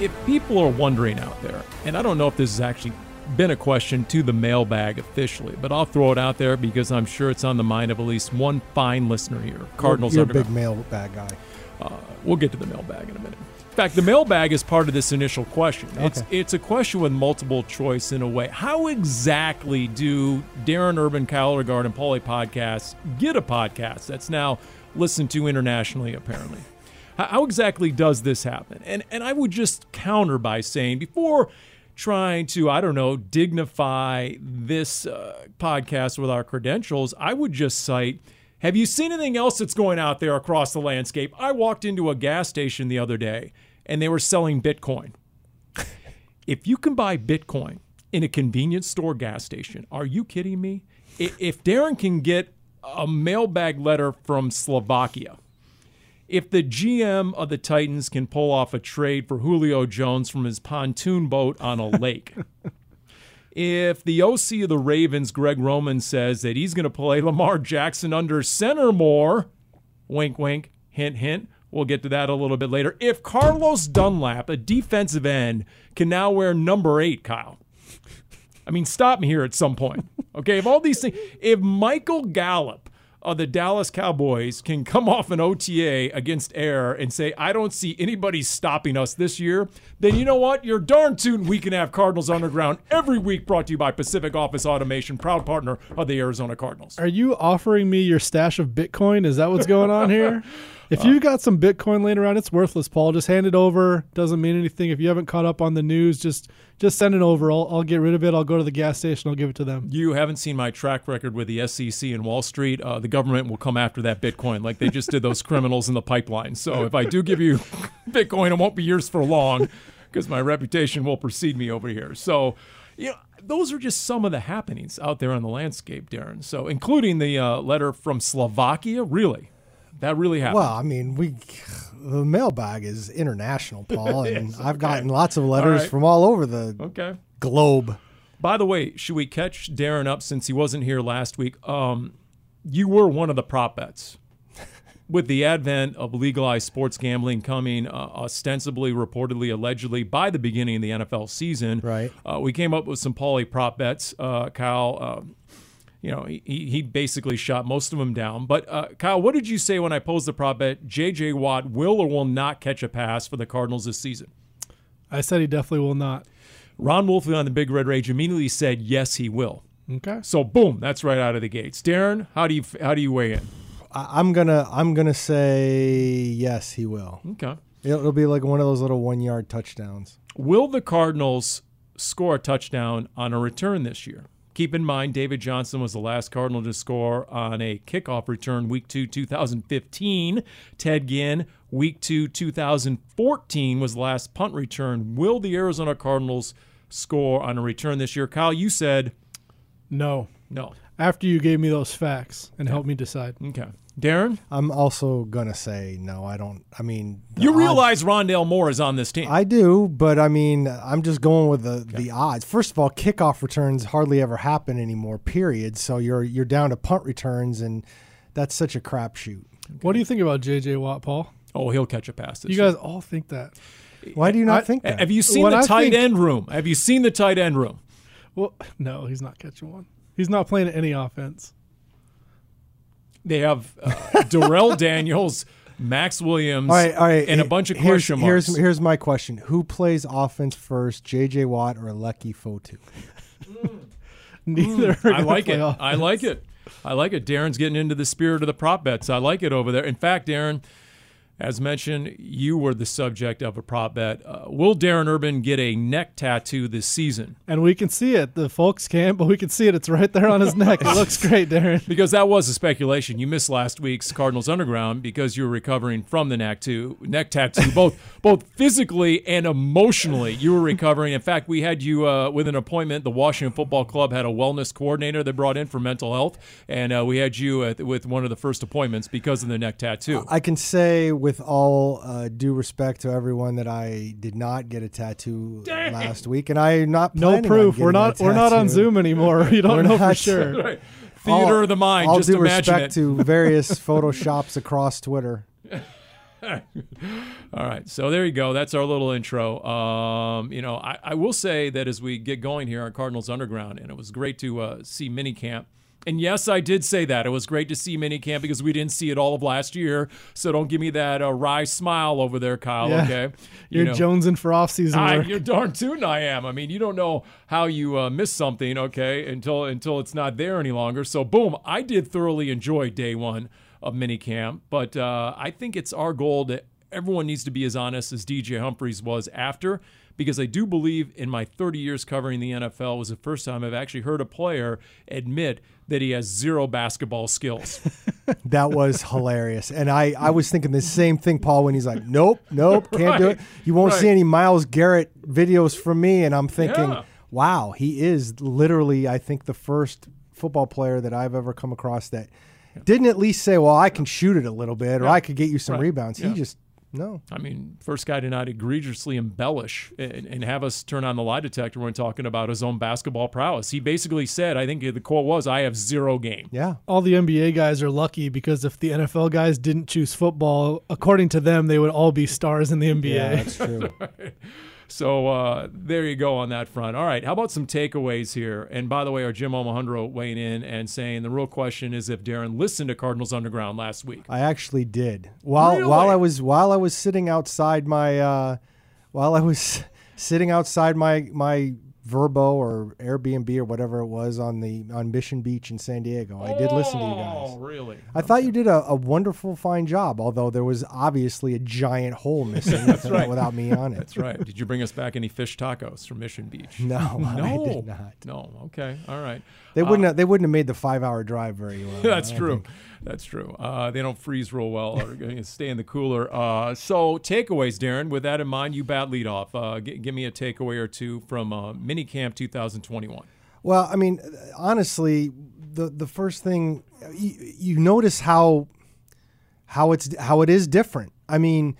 if people are wondering out there, and I don't know if this has actually been a question to the mailbag officially, but I'll throw it out there because I'm sure it's on the mind of at least one fine listener here. Cardinals You're a big mailbag guy. Uh, we'll get to the mailbag in a minute. In fact, the mailbag is part of this initial question. It's it's a question with multiple choice in a way. How exactly do Darren Urban, Kyle Odegard, and Paulie podcasts get a podcast that's now listened to internationally? Apparently, how, exactly does this happen? And and I would just counter by saying before trying to I don't know dignify this uh, podcast with our credentials, I would just cite. Have you seen anything else that's going out there across the landscape? I walked into a gas station the other day and they were selling Bitcoin. if you can buy Bitcoin in a convenience store gas station, are you kidding me? If Darren can get a mailbag letter from Slovakia, if the GM of the Titans can pull off a trade for Julio Jones from his pontoon boat on a lake, if the OC of the Ravens, Greg Roman, says that he's going to play Lamar Jackson under center more, wink, wink, hint, hint. We'll get to that a little bit later. If Carlos Dunlap, a defensive end, can now wear number eight, Kyle. I mean, stop me here at some point. Okay, if all these things, if Michael Gallup of the Dallas Cowboys can come off an OTA against air and say, I don't see anybody stopping us this year, then you know what? You're darn tootin' we can have Cardinals Underground every week brought to you by Pacific Office Automation, proud partner of the Arizona Cardinals. Are you offering me your stash of Bitcoin? Is that what's going on here? If you got some Bitcoin laying around, it's worthless, Paul. Just hand it over. Doesn't mean anything. If you haven't caught up on the news, just just send it over. I'll, I'll get rid of it. I'll go to the gas station. I'll give it to them. You haven't seen my track record with the SEC and Wall Street. Uh, the government will come after that Bitcoin like they just did those criminals in the pipeline. So if I do give you Bitcoin, it won't be yours for long because my reputation will precede me over here. So, you know, those are just some of the happenings out there on the landscape, Darren. So, including the uh, letter from Slovakia, really, that really happened. Well, I mean, we the mailbag is international, Paul, and is, I've gotten lots of letters right. from all over the okay. globe. By the way, should we catch Darren up since he wasn't here last week? Um, you were one of the prop bets. With the advent of legalized sports gambling coming uh, ostensibly, reportedly, allegedly by the beginning of the NFL season, Right. Uh, we came up with some Pauly prop bets. Uh, Kyle, um, you know, he, he basically shot most of them down. But uh, Kyle, what did you say when I posed the prop bet? J.J. Watt will or will not catch a pass for the Cardinals this season? I said he definitely will not. Ron Wolfley on the Big Red Rage immediately said, yes, he will. Okay. So boom, that's right out of the gates. Darren, how do you how do you weigh in? I, I'm gonna I'm gonna say yes, he will. Okay. It'll, it'll be like one of those little one yard touchdowns. Will the Cardinals score a touchdown on a return this year? Keep in mind, David Johnson was the last Cardinal to score on a kickoff return week two, 2015. Ted Ginn, week two, 2014 was the last punt return. Will the Arizona Cardinals score on a return this year? Kyle, you said No. no. After you gave me those facts and helped me decide. Okay. Darren, I'm also gonna say no. I don't. I mean, the you odds- realize Rondale Moore is on this team. I do, but I mean, I'm just going with the the odds. First of all, kickoff returns hardly ever happen anymore. Period. So you're you're down to punt returns, and that's such a crapshoot. What do you think about J.J. Watt, Paul? oh, he'll catch a pass this You year. guys all think that. Why do you not I- think that? Have you seen What the I tight think- end room? Have you seen the tight end room? Well, no, he's not catching one. He's not playing any offense. They have uh, Darrell Daniels, Maxx Williams, all right, all right. and a bunch of here's, question marks. Here's here's my question: Who plays offense first, J.J. Watt or Leki Fotu? neither. are Hmm. I like it. offense. I like it. I like it. Darren's getting into the spirit of the prop bets. I like it over there. In fact, Darren, as mentioned, you were the subject of a prop bet. Uh, will Darren Urban get a neck tattoo this season? And we can see it. The folks can't, but we can see it. It's right there on his neck. It looks great, Darren. Because that was a speculation. You missed last week's Cardinals Underground because you were recovering from the neck tattoo, neck tattoo, both both physically and emotionally. You were recovering. In fact, we had you uh, with an appointment. The Washington Football Club had a wellness coordinator they brought in for mental health, and uh, we had you at, with one of the first appointments because of the neck tattoo. I can say with all uh, due respect to everyone that I did not get a tattoo last week, and I'm not No planning on proof. We're not. We're not on. Zoom anymore. You don't We're know for sure. right. Theater All- of the mind. All just due imagine respect it. to various photoshops across Twitter. All right, so there you go. That's our little intro. Um, you know, I, I will say that as we get going here on Cardinals Underground, and it was great to uh, see minicamp. And yes, I did say that. It was great to see minicamp because we didn't see it all of last year. So don't give me that uh, wry smile over there, Kyle, Yeah. okay? You You're know. jonesing for off-season I, work. you're darn tootin' I am. I mean, you don't know how you uh, miss something, okay, until until it's not there any longer. So, boom, I did thoroughly enjoy day one of minicamp, but uh, I think it's our goal that everyone needs to be as honest as DJ Humphries was after, because I do believe in my 30 years covering the NFL was the first time I've actually heard a player admit that he has zero basketball skills. That was hilarious. And I, I was thinking the same thing, Paul, when he's like, nope, nope, can't do it. You won't see any Myles Garrett videos from me. And I'm thinking, Yeah. wow, he is literally, I think, the first football player that I've ever come across that didn't at least say, well, I can shoot it a little bit or I could get you some Right. rebounds. Yeah. He just, no. I mean, first guy to not egregiously embellish and, and have us turn on the lie detector when talking about his own basketball prowess. He basically said, I think the quote was, I have zero game. Yeah. all the NBA guys are lucky because if the NFL guys didn't choose football, according to them, they would all be stars in the NBA. Yeah, that's true. So uh, there you go on that front. All right, how about some takeaways here? And by the way, our Jim Omohundro weighing in and saying the real question is if Darren listened to Cardinals Underground last week. I actually did. While Really? while I was while I was sitting outside my uh, while I was sitting outside my my Vrbo or Airbnb or whatever it was on the on Mission Beach in San Diego, I did listen to you guys. Oh, really? I thought you did a, a wonderful, fine job. Although there was obviously a giant hole missing without, without me on it. That's right. Did you bring us back any fish tacos from Mission Beach? No, No, I did not. No. Okay. All right. They wouldn't. Uh, have, they wouldn't have made the five-hour drive very well. That's I true. think. That's true. Uh, they don't freeze real well or stay in the cooler. Uh, so takeaways, Darren. With that in mind, you bat lead off. Uh, g- give me a takeaway or two from uh, minicamp 2021. Well, I mean, honestly, the the first thing you, you notice how how it's how it is different. I mean,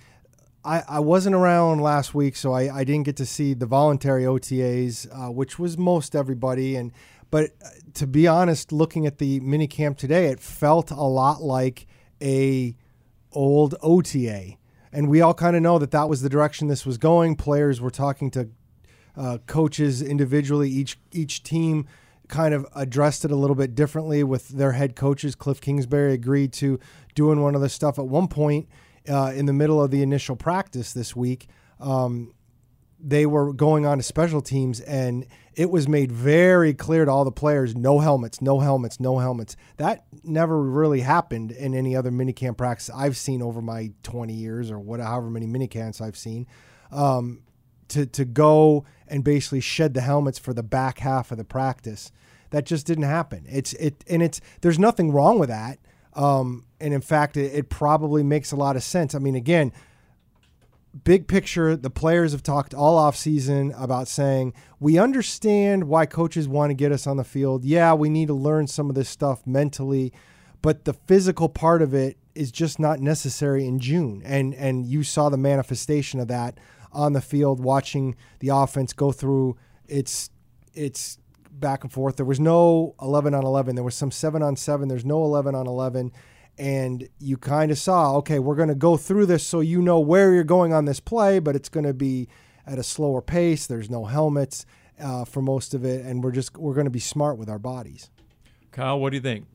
I, I wasn't around last week, so I, I didn't get to see the voluntary OTAs, uh, which was most everybody. And but uh, to be honest, looking at the mini camp today, it felt a lot like a old OTA, and we all kind of know that that was the direction this was going. Players were talking to uh, coaches individually. Each each team kind of addressed it a little bit differently with their head coaches. Cliff Kingsbury agreed to doing one of the stuff at one point uh, in the middle of the initial practice this week. Um, they were going on to special teams, and it was made very clear to all the players: no helmets, no helmets, no helmets. That never really happened in any other minicamp practice I've seen over my 20 years, or whatever, however many minicamps I've seen. Um, to to go and basically shed the helmets for the back half of the practice. That just didn't happen. It's it and it's there's nothing wrong with that. Um, and in fact, it, it probably makes a lot of sense. I mean, again, big picture, the players have talked all off season about saying we understand why coaches want to get us on the field. Yeah, we need to learn some of this stuff mentally, but the physical part of it is just not necessary in June. And and you saw the manifestation of that on the field watching the offense go through its its back and forth. There was no 11 on 11. There was some 7 on 7. There's no 11 on 11 and you kind of saw, okay, we're going to go through this so you know where you're going on this play, but it's going to be at a slower pace. There's no helmets uh, for most of it, and we're just we're going to be smart with our bodies. Kyle, what do you think?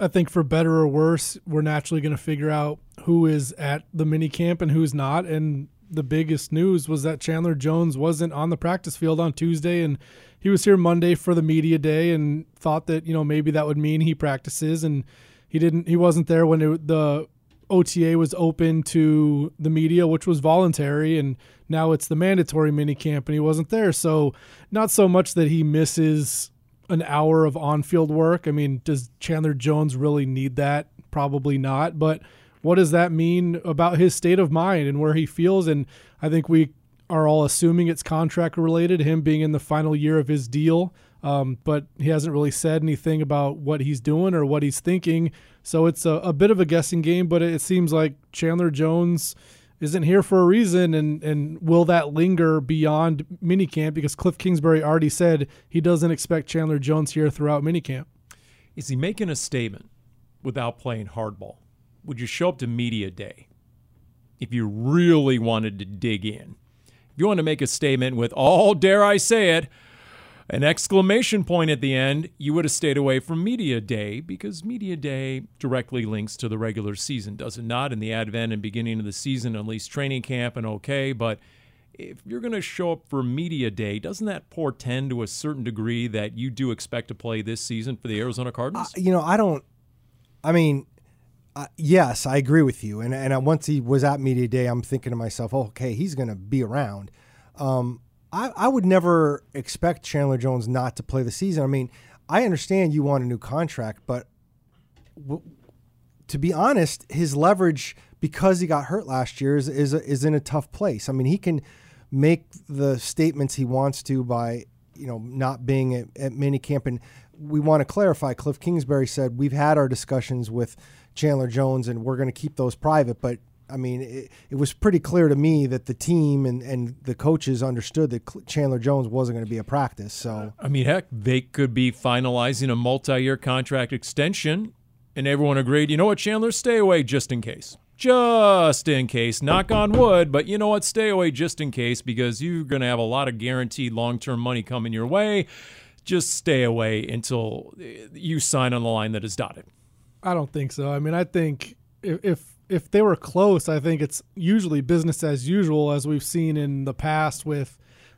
I think for better or worse, we're naturally going to figure out who is at the mini camp and who's not. And the biggest news was that Chandler Jones wasn't on the practice field on Tuesday and he was here Monday for the media day and thought that, you know, maybe that would mean he practices and he didn't he wasn't there when it, the OTA was open to the media, which was voluntary, and now it's the mandatory minicamp, and he wasn't there. So, not so much that he misses an hour of on field work. I mean, does Chandler Jones really need that? Probably not. But what does that mean about his state of mind and where he feels? And I think we are all assuming it's contract related, him being in the final year of his deal. Um, but he hasn't really said anything about what he's doing or what he's thinking. So it's a, a bit of a guessing game, but it seems like Chandler Jones isn't here for a reason. And, and will that linger beyond minicamp? Because Cliff Kingsbury already said he doesn't expect Chandler Jones here throughout minicamp. Is he making a statement without playing hardball? Would you show up to media day if you really wanted to dig in? If you want to make a statement with all, dare I say it, an exclamation point at the end, you would have stayed away from Media Day because Media Day directly links to the regular season, does it not? In the advent and beginning of the season, at least training camp and okay, but if you're going to show up for Media Day, doesn't that portend to a certain degree that you do expect to play this season for the Arizona Cardinals? Uh, you know, I don't. I mean, uh, yes, I agree with you. And and once he was at media day, I'm thinking to myself, oh, okay, he's going to be around. Um, I, I would never expect Chandler Jones not to play the season. I mean, I understand you want a new contract, but w- to be honest, his leverage because he got hurt last year is is, is in a tough place. I mean, he can make the statements he wants to by you know not being at, at minicamp, and we want to clarify. Cliff Kingsbury said we've had our discussions with Chandler Jones, and we're going to keep those private, but I mean, it, it, was pretty clear to me that the team and, and the coaches understood that Chandler Jones wasn't going to be a practice. So, I mean, heck, they could be finalizing a multi year contract extension, and everyone agreed, you know what, Chandler, stay away just in case. Just in case. Knock on wood, but you know what, stay away just in case because you're going to have a lot of guaranteed long term money coming your way. Just stay away until eh, you sign on the line that is dotted. I don't think so. I mean, I think if, if if they were close, I think it's usually business as usual, as we've seen in the past with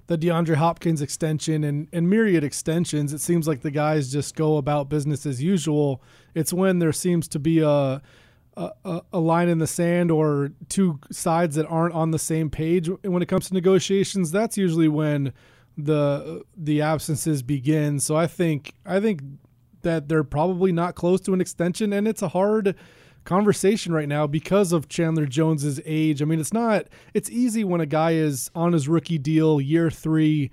the DeAndre Hopkins extension and, and myriad extensions. It seems like the guys just go about business as usual. It's when there seems to be a, a, a line in the sand or two sides that aren't on the same page when it comes to negotiations. That's usually when the the absences begin. So I think I think that they're probably not close to an extension, and it's a hard conversation right now because of Chandler Jones's age. I mean, it's not it's easy when a guy is on his rookie deal year 3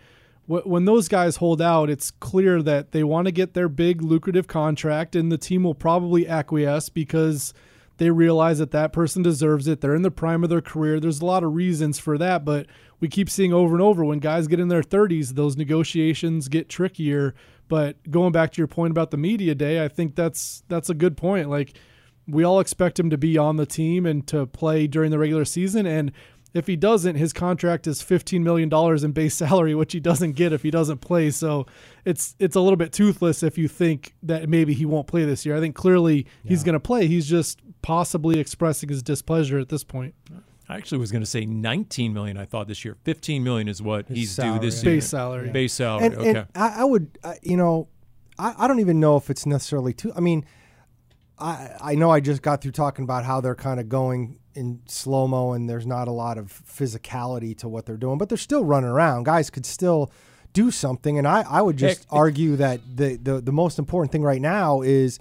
when those guys hold out, it's clear that they want to get their big lucrative contract and the team will probably acquiesce because they realize that that person deserves it. They're in the prime of their career. There's a lot of reasons for that, but we keep seeing over and over when guys get in their 30s, those negotiations get trickier. But going back to your point about the media day, I think that's that's a good point. Like we all expect him to be on the team and to play during the regular season. And if he doesn't, his contract is $15 million in base salary, which he doesn't get if he doesn't play. So it's it's a little bit toothless if you think that maybe he won't play this year. I think clearly yeah. he's going to play. He's just possibly expressing his displeasure at this point. I actually was going to say 19 million. I thought this year, 15 million is what his he's salary. due this year. Base salary. Base salary. And, okay. And I, I, would, uh, you know, I, I don't even know if it's necessarily too. I mean, I I know I just got through talking about how they're kind of going in slow mo and there's not a lot of physicality to what they're doing, but they're still running around. Guys could still do something, and I I would just argue that the the the most important thing right now is.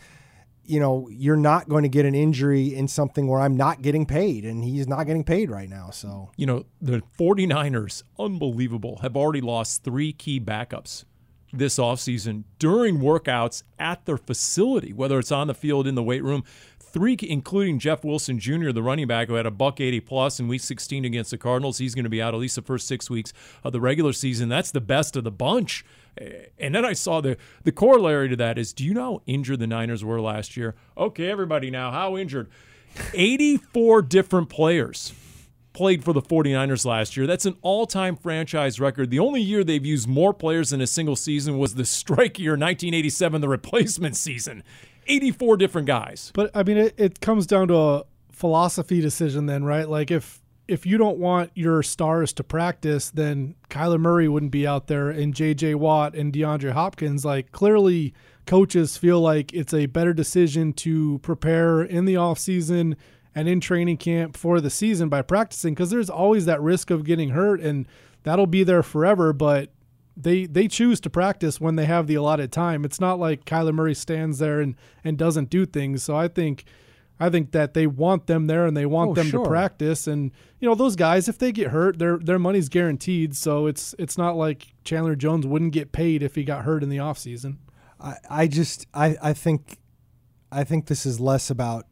You know, you're not going to get an injury in something where I'm not getting paid, and he's not getting paid right now. So, you know, the 49ers, unbelievable, have already lost three key backups this offseason during workouts at their facility, whether it's on the field, in the weight room. Three, including Jeff Wilson Jr., the running back who had a buck 80 plus in week 16 against the Cardinals. He's going to be out at least the first six weeks of the regular season. That's the best of the bunch. And then I saw the the corollary to that is do you know how injured the Niners were last year? Okay, everybody now, how injured? 84 different players played for the 49ers last year. That's an all time franchise record. The only year they've used more players in a single season was the strike year 1987, the replacement season. 84 different guys. But I mean, it, it comes down to a philosophy decision then, right? Like if if you don't want your stars to practice, then Kyler Murray wouldn't be out there and J.J. Watt and DeAndre Hopkins. Like clearly, coaches feel like it's a better decision to prepare in the off season and in training camp for the season by practicing because there's always that risk of getting hurt and that'll be there forever. But they they choose to practice when they have the allotted time. It's not like Kyler Murray stands there and and doesn't do things. So I think I think that they want them there and they want Oh, them sure. to practice. And you know those guys, if they get hurt, their their money's guaranteed. So it's it's not like Chandler Jones wouldn't get paid if he got hurt in the offseason. I, I just I, I think I think this is less about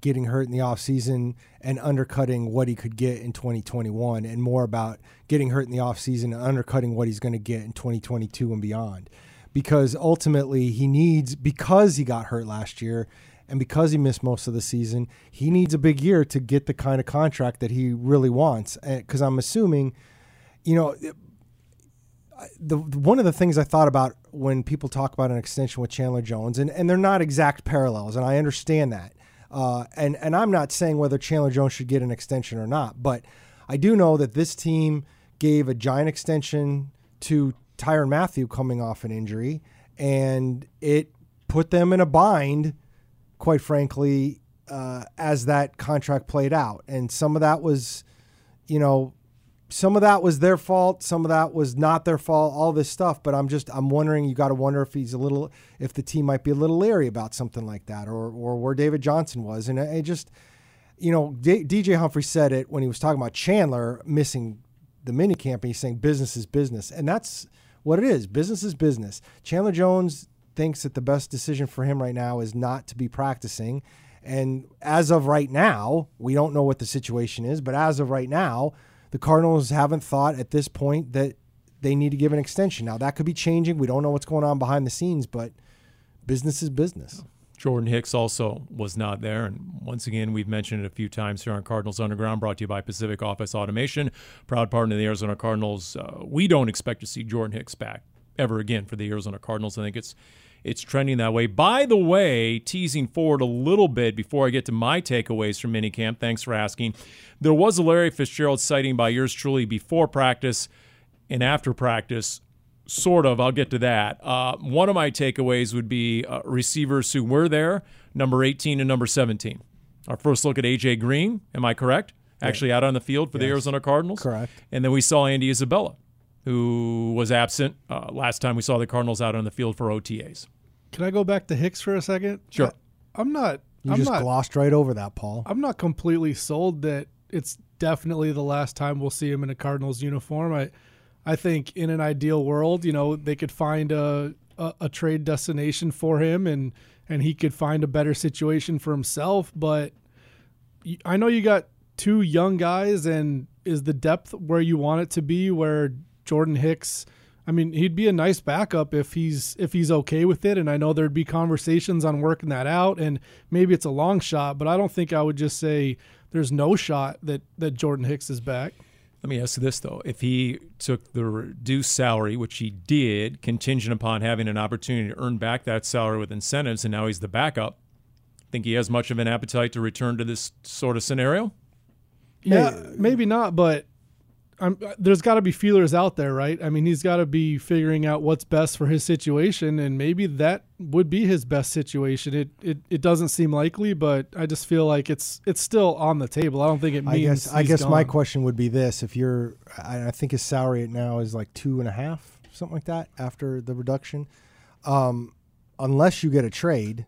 getting hurt in the offseason and undercutting what he could get in 2021 and more about getting hurt in the offseason and undercutting what he's going to get in 2022 and beyond because ultimately he needs because he got hurt last year and because he missed most of the season he needs a big year to get the kind of contract that he really wants eh, because i'm assuming you know eh, the one of the things I thought about when people talk about an extension with Chandler Jones, and, and they're not exact parallels, and I understand that. Uh, and and I'm not saying whether Chandler Jones should get an extension or not, but I do know that this team gave a giant extension to Tyrann Mathieu coming off an injury, and it put them in a bind, quite frankly, uh, as that contract played out. And some of that was, you know, some of that was their fault some of that was not their fault all this stuff but i'm just i'm wondering you got to wonder if he's a little if the team might be a little leery about something like that or or where david johnson was. And it just you know D- dj humphrey said it when he was talking about chandler missing the mini camp and he's saying business is business. And that's what it is. Business is business. Chandler jones thinks that the best decision for him right now is not to be practicing. And as of right now we don't know what the situation is but as of right now the Cardinals haven't thought at this point that they need to give an extension. Now that could be changing. We don't know what's going on behind the scenes, but business is business. Jordan Hicks also was not there. And once again, we've mentioned it a few times here on Cardinals Underground, brought to you by Pacific Office Automation, proud partner of the Arizona Cardinals. Uh, we don't expect to see Jordan Hicks back ever again for the Arizona Cardinals. I think it's it's trending that way. By the way, teasing forward a little bit before I get to my takeaways from minicamp, thanks for asking. There was a Larry Fitzgerald sighting by yours truly before practice and after practice. Sort of. I'll get to that. Uh, one of my takeaways would be uh, receivers who were there, number 18 and number 17. Our first look at AJ Green. Am I correct? Actually, out on the field for the Arizona Cardinals. Correct. And then we saw Andy Isabella, who was absent uh, last time we saw the Cardinals out on the field for OTAs. Can I go back to Hicks for a second? Sure. I, am not. You I'm just not. glossed right over that, Paul. I'm not completely sold that it's definitely the last time we'll see him in a Cardinals uniform. I, I think in an ideal world, you know, they could find a, a, a trade destination for him and and he could find a better situation for himself. But I know you got two young guys, and is the depth where you want it to be? Where Jordan Hicks. I mean, he'd be a nice backup if he's if he's okay with it. And I know there'd be conversations on working that out, and maybe it's a long shot, but I don't think I would just say there's no shot that that Jordan Hicks is back. Let me ask you this though: If he took the reduced salary, which he did, contingent upon having an opportunity to earn back that salary with incentives, and now he's the backup, think he has much of an appetite to return to this sort of scenario? Yeah, maybe not, but I'm, there's got to be feelers out there, right? I mean, he's got to be figuring out what's best for his situation, and maybe that would be his best situation. It it, it doesn't seem likely, but I just feel like it's it's still on the table. I don't think it means. I guess I guess my question would be this: If you're, I, I think his salary at now is like two and a half, something like that, after the reduction. Um, unless you get a trade,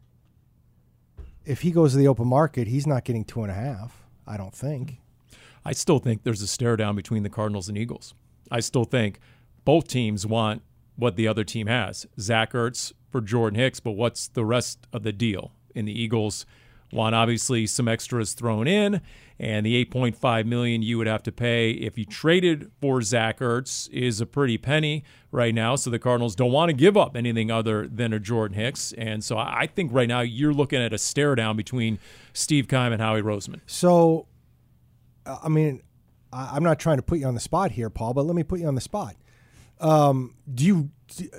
if he goes to the open market, he's not getting two and a half. I don't think. I still think there's a stare down between the Cardinals and Eagles. I still think both teams want what the other team has. Zach Ertz for Jordan Hicks, but what's the rest of the deal? And the Eagles want obviously some extras thrown in, and the 8.5 million you would have to pay if you traded for Zach Ertz is a pretty penny right now. So the Cardinals don't want to give up anything other than a Jordan Hicks, and so I think right now you're looking at a stare down between Steve Keim and Howie Roseman. So, I mean, I- I'm not trying to put you on the spot here, Paul, but let me put you on the spot. Um, do you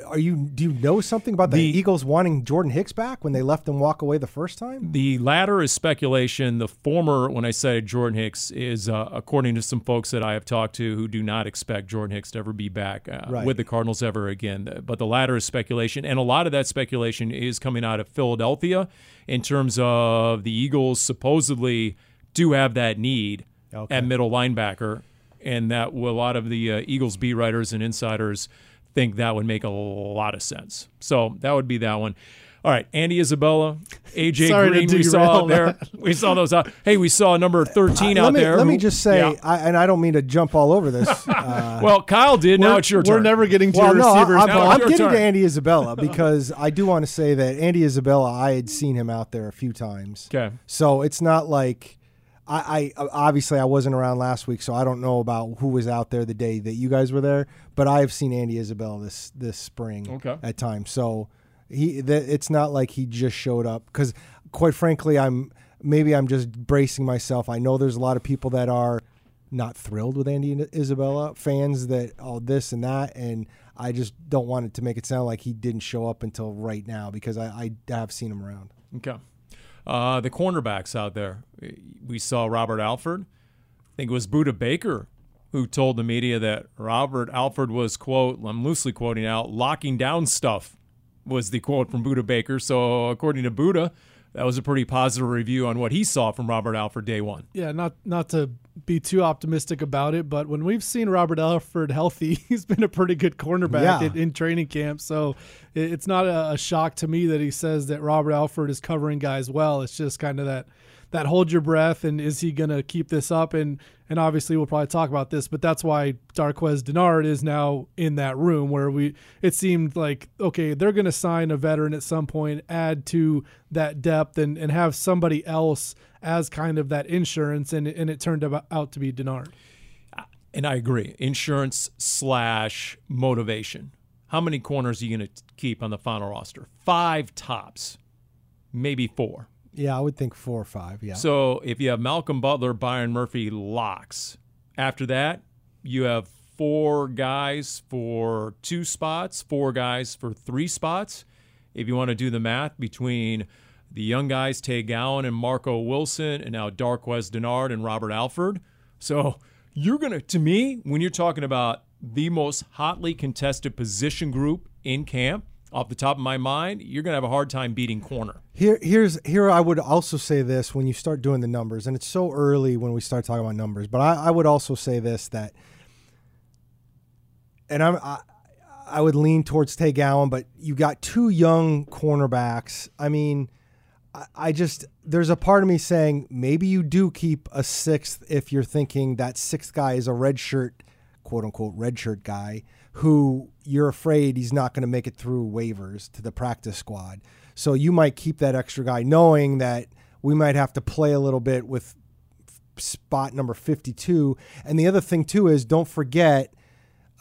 are you do you know something about the, The- Eagles wanting Jordan Hicks back when they left him walk away the first time? The latter is speculation. The former, when I say Jordan Hicks, is uh, according to some folks that I have talked to who do not expect Jordan Hicks to ever be back uh, Right. with the Cardinals ever again. But the latter is speculation, and a lot of that speculation is coming out of Philadelphia in terms of the Eagles supposedly do have that need Okay. at middle linebacker, and that a lot of the uh, Eagles beat writers and insiders think that would make a lot of sense. So that would be that one. All right, Andy Isabella, AJ Sorry Green, we saw derail out there. We saw those out. Hey, we saw number 13 Uh, out me, there. Let me just say, Yeah. I, and I don't mean to jump all over this. Uh, well, Kyle did. Now it's your turn. We're never getting to well, no, I, receivers. I'm, Now I'm it's your getting turn. to Andy Isabella because I do want to say that Andy Isabella, I had seen him out there a few times. Okay. So it's not like I, I obviously I wasn't around last week, so I don't know about who was out there the day that you guys were there. But I have seen Andy Isabella this this spring Okay. at times. So he it's not like he just showed up because quite frankly I'm maybe I'm just bracing myself. I know there's a lot of people that are not thrilled with Andy and Isabella fans that oh this and that and I just don't want it to make it sound like he didn't show up until right now because I, I have seen him around. Okay. Uh, the cornerbacks out there. We saw Robert Alford. I think it was Budda Baker who told the media that Robert Alford was, quote, I'm loosely quoting out, locking down stuff, was the quote from Budda Baker. So, according to Budda, that was a pretty positive review on what he saw from Robert Alford day one. yeah, not not to be too optimistic about it, but when we've seen Robert Alford healthy, he's been a pretty good cornerback Yeah. in, in training camp. So it- it's not a, a shock to me that he says that Robert Alford is covering guys well. It's just kind of that that hold your breath and is he going to keep this up and and obviously we'll probably talk about this but that's why Darqueze Dennard is now in that room where we it seemed like okay they're going to sign a veteran at some point add to that depth and and have somebody else as kind of that insurance and and it turned out to be Dennard And I agree. Insurance slash motivation. How many corners are you going to keep on the final roster? Five tops, maybe four. Yeah, I would think four or five. Yeah. So if you have Malcolm Butler, Byron Murphy, locks. After that, you have four guys for two spots, four guys for three spots. If you want to do the math between the young guys, Tay Gowan and Marco Wilson, and now Darqueze Dennard and Robert Alford. So you're going to, to me, when you're talking about the most hotly contested position group in camp, off the top of my mind, you're going to have a hard time beating corner. Here, here's here. I would also say this when you start doing the numbers, and it's so early when we start talking about numbers. But I, I would also say this that, and I'm I, I would lean towards Tay Gowan, but you got two young cornerbacks. I mean, I, I just there's a part of me saying maybe you do keep a sixth if you're thinking that sixth guy is a red shirt, quote unquote red shirt guy who you're afraid he's not going to make it through waivers to the practice squad. So you might keep that extra guy knowing that we might have to play a little bit with spot number 52. And the other thing too is don't forget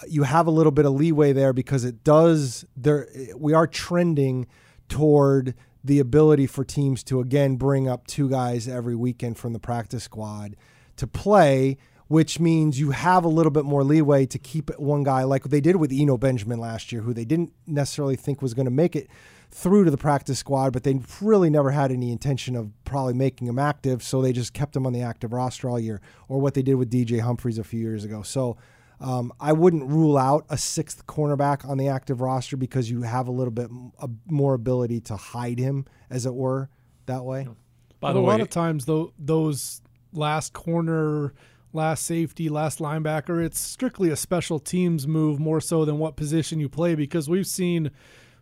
you have a little bit of leeway there because it does there we are trending toward the ability for teams to again bring up two guys every weekend from the practice squad to play which means you have a little bit more leeway to keep one guy like they did with Eno Benjamin last year who they didn't necessarily think was going to make it through to the practice squad but they really never had any intention of probably making him active so they just kept him on the active roster all year or what they did with DJ Humphries a few years ago so um, I wouldn't rule out a sixth cornerback on the active roster because you have a little bit m- a, more ability to hide him, as it were, that way. By But the a way, lot of times, though, those last corner, last safety, last linebacker, it's strictly a special teams move more so than what position you play because we've seen,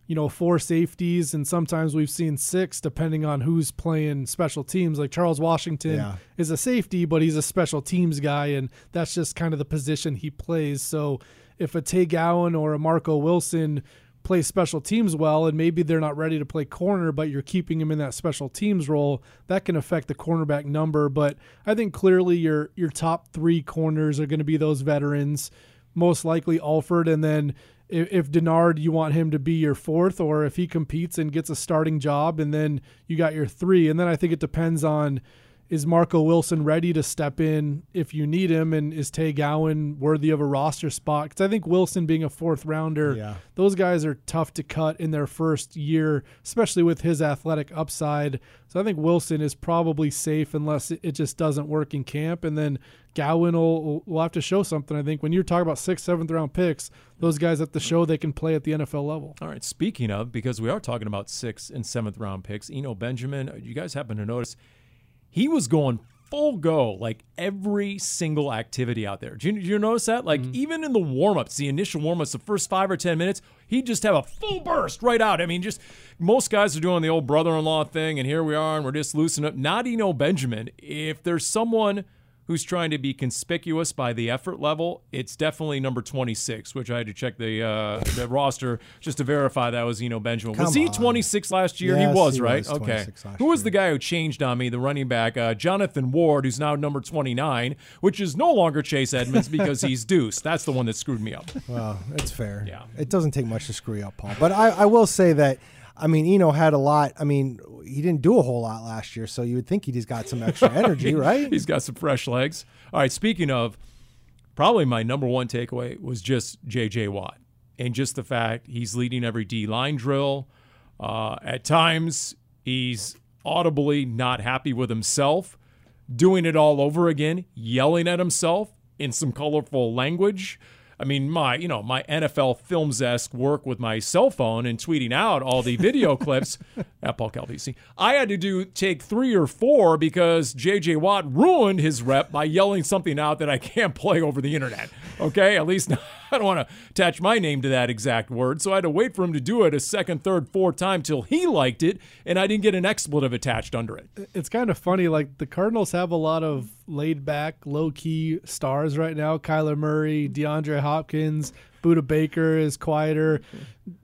you know, four safeties and sometimes we've seen six depending on who's playing special teams. Like Charles Washington Yeah. is a safety, but he's a special teams guy, and that's just kind of the position he plays. So if a Tay Gowan or a Marco Wilson play special teams well and maybe they're not ready to play corner but you're keeping him in that special teams role that can affect the cornerback number. But i think clearly your your top three corners are going to be those veterans most likely alford. And then if, if dennard you want him to be your fourth or if he competes and gets a starting job and then you got your three. And then i think it depends on is Marco Wilson ready to step in if you need him? And is Tay Gowan worthy of a roster spot? Because I think Wilson being a fourth rounder, Yeah. those guys are tough to cut in their first year, especially with his athletic upside. So I think Wilson is probably safe unless it, it just doesn't work in camp. And then Gowan will, will have to show something. I think when you're talking about sixth, seventh round picks, those guys have to show they can play at the NFL level. All right. Speaking of, because we are talking about sixth and seventh round picks, Eno Benjamin, you guys happen to notice he was going full go like every single activity out there. Did you, did you notice that? Like mm-hmm. even in the warm ups, the initial warm ups, the first five or 10 minutes, he'd just have a full burst right out. I mean, just most guys are doing the old brother in law thing, and here we are, and we're just loosening up. Not Eno Benjamin. If there's someone who's trying to be conspicuous by the effort level, it's definitely number 26, which I had to check the uh, the roster just to verify that was Eno Benjamin. was Come he on. 26 last year? Yes, he was, he right? was okay. 26 Who was year. the guy who changed on me, the running back? Uh, Jonathan Ward, who's now number 29, which is no longer Chase Edmonds because he's deuce. That's the one that screwed me up. Well, it's fair. Yeah. It doesn't take much to screw you up, Paul. But I, I will say that, I mean, Eno had a lot. I mean, he didn't do a whole lot last year, so you would think he's got some extra energy, right? He's got some fresh legs. All right, speaking of, probably my number one takeaway was just J.J. Watt and just the fact he's leading every D line drill. Uh, at times, he's audibly not happy with himself, doing it all over again, yelling at himself in some colorful language. I mean, my you know my NFL films esque work with my cell phone and tweeting out all the video clips at Paul Calvisi. I had to do take three or four because J.J. Watt ruined his rep by yelling something out that I can't play over the internet. Okay, at least I don't want to attach my name to that exact word, so I had to wait for him to do it a second, third, fourth time till he liked it, and I didn't get an expletive attached under it. it's kind of funny. Like the Cardinals have a lot of laid back, low key stars right now. Kyler Murray, DeAndre Hopkins, Budda Baker is quieter.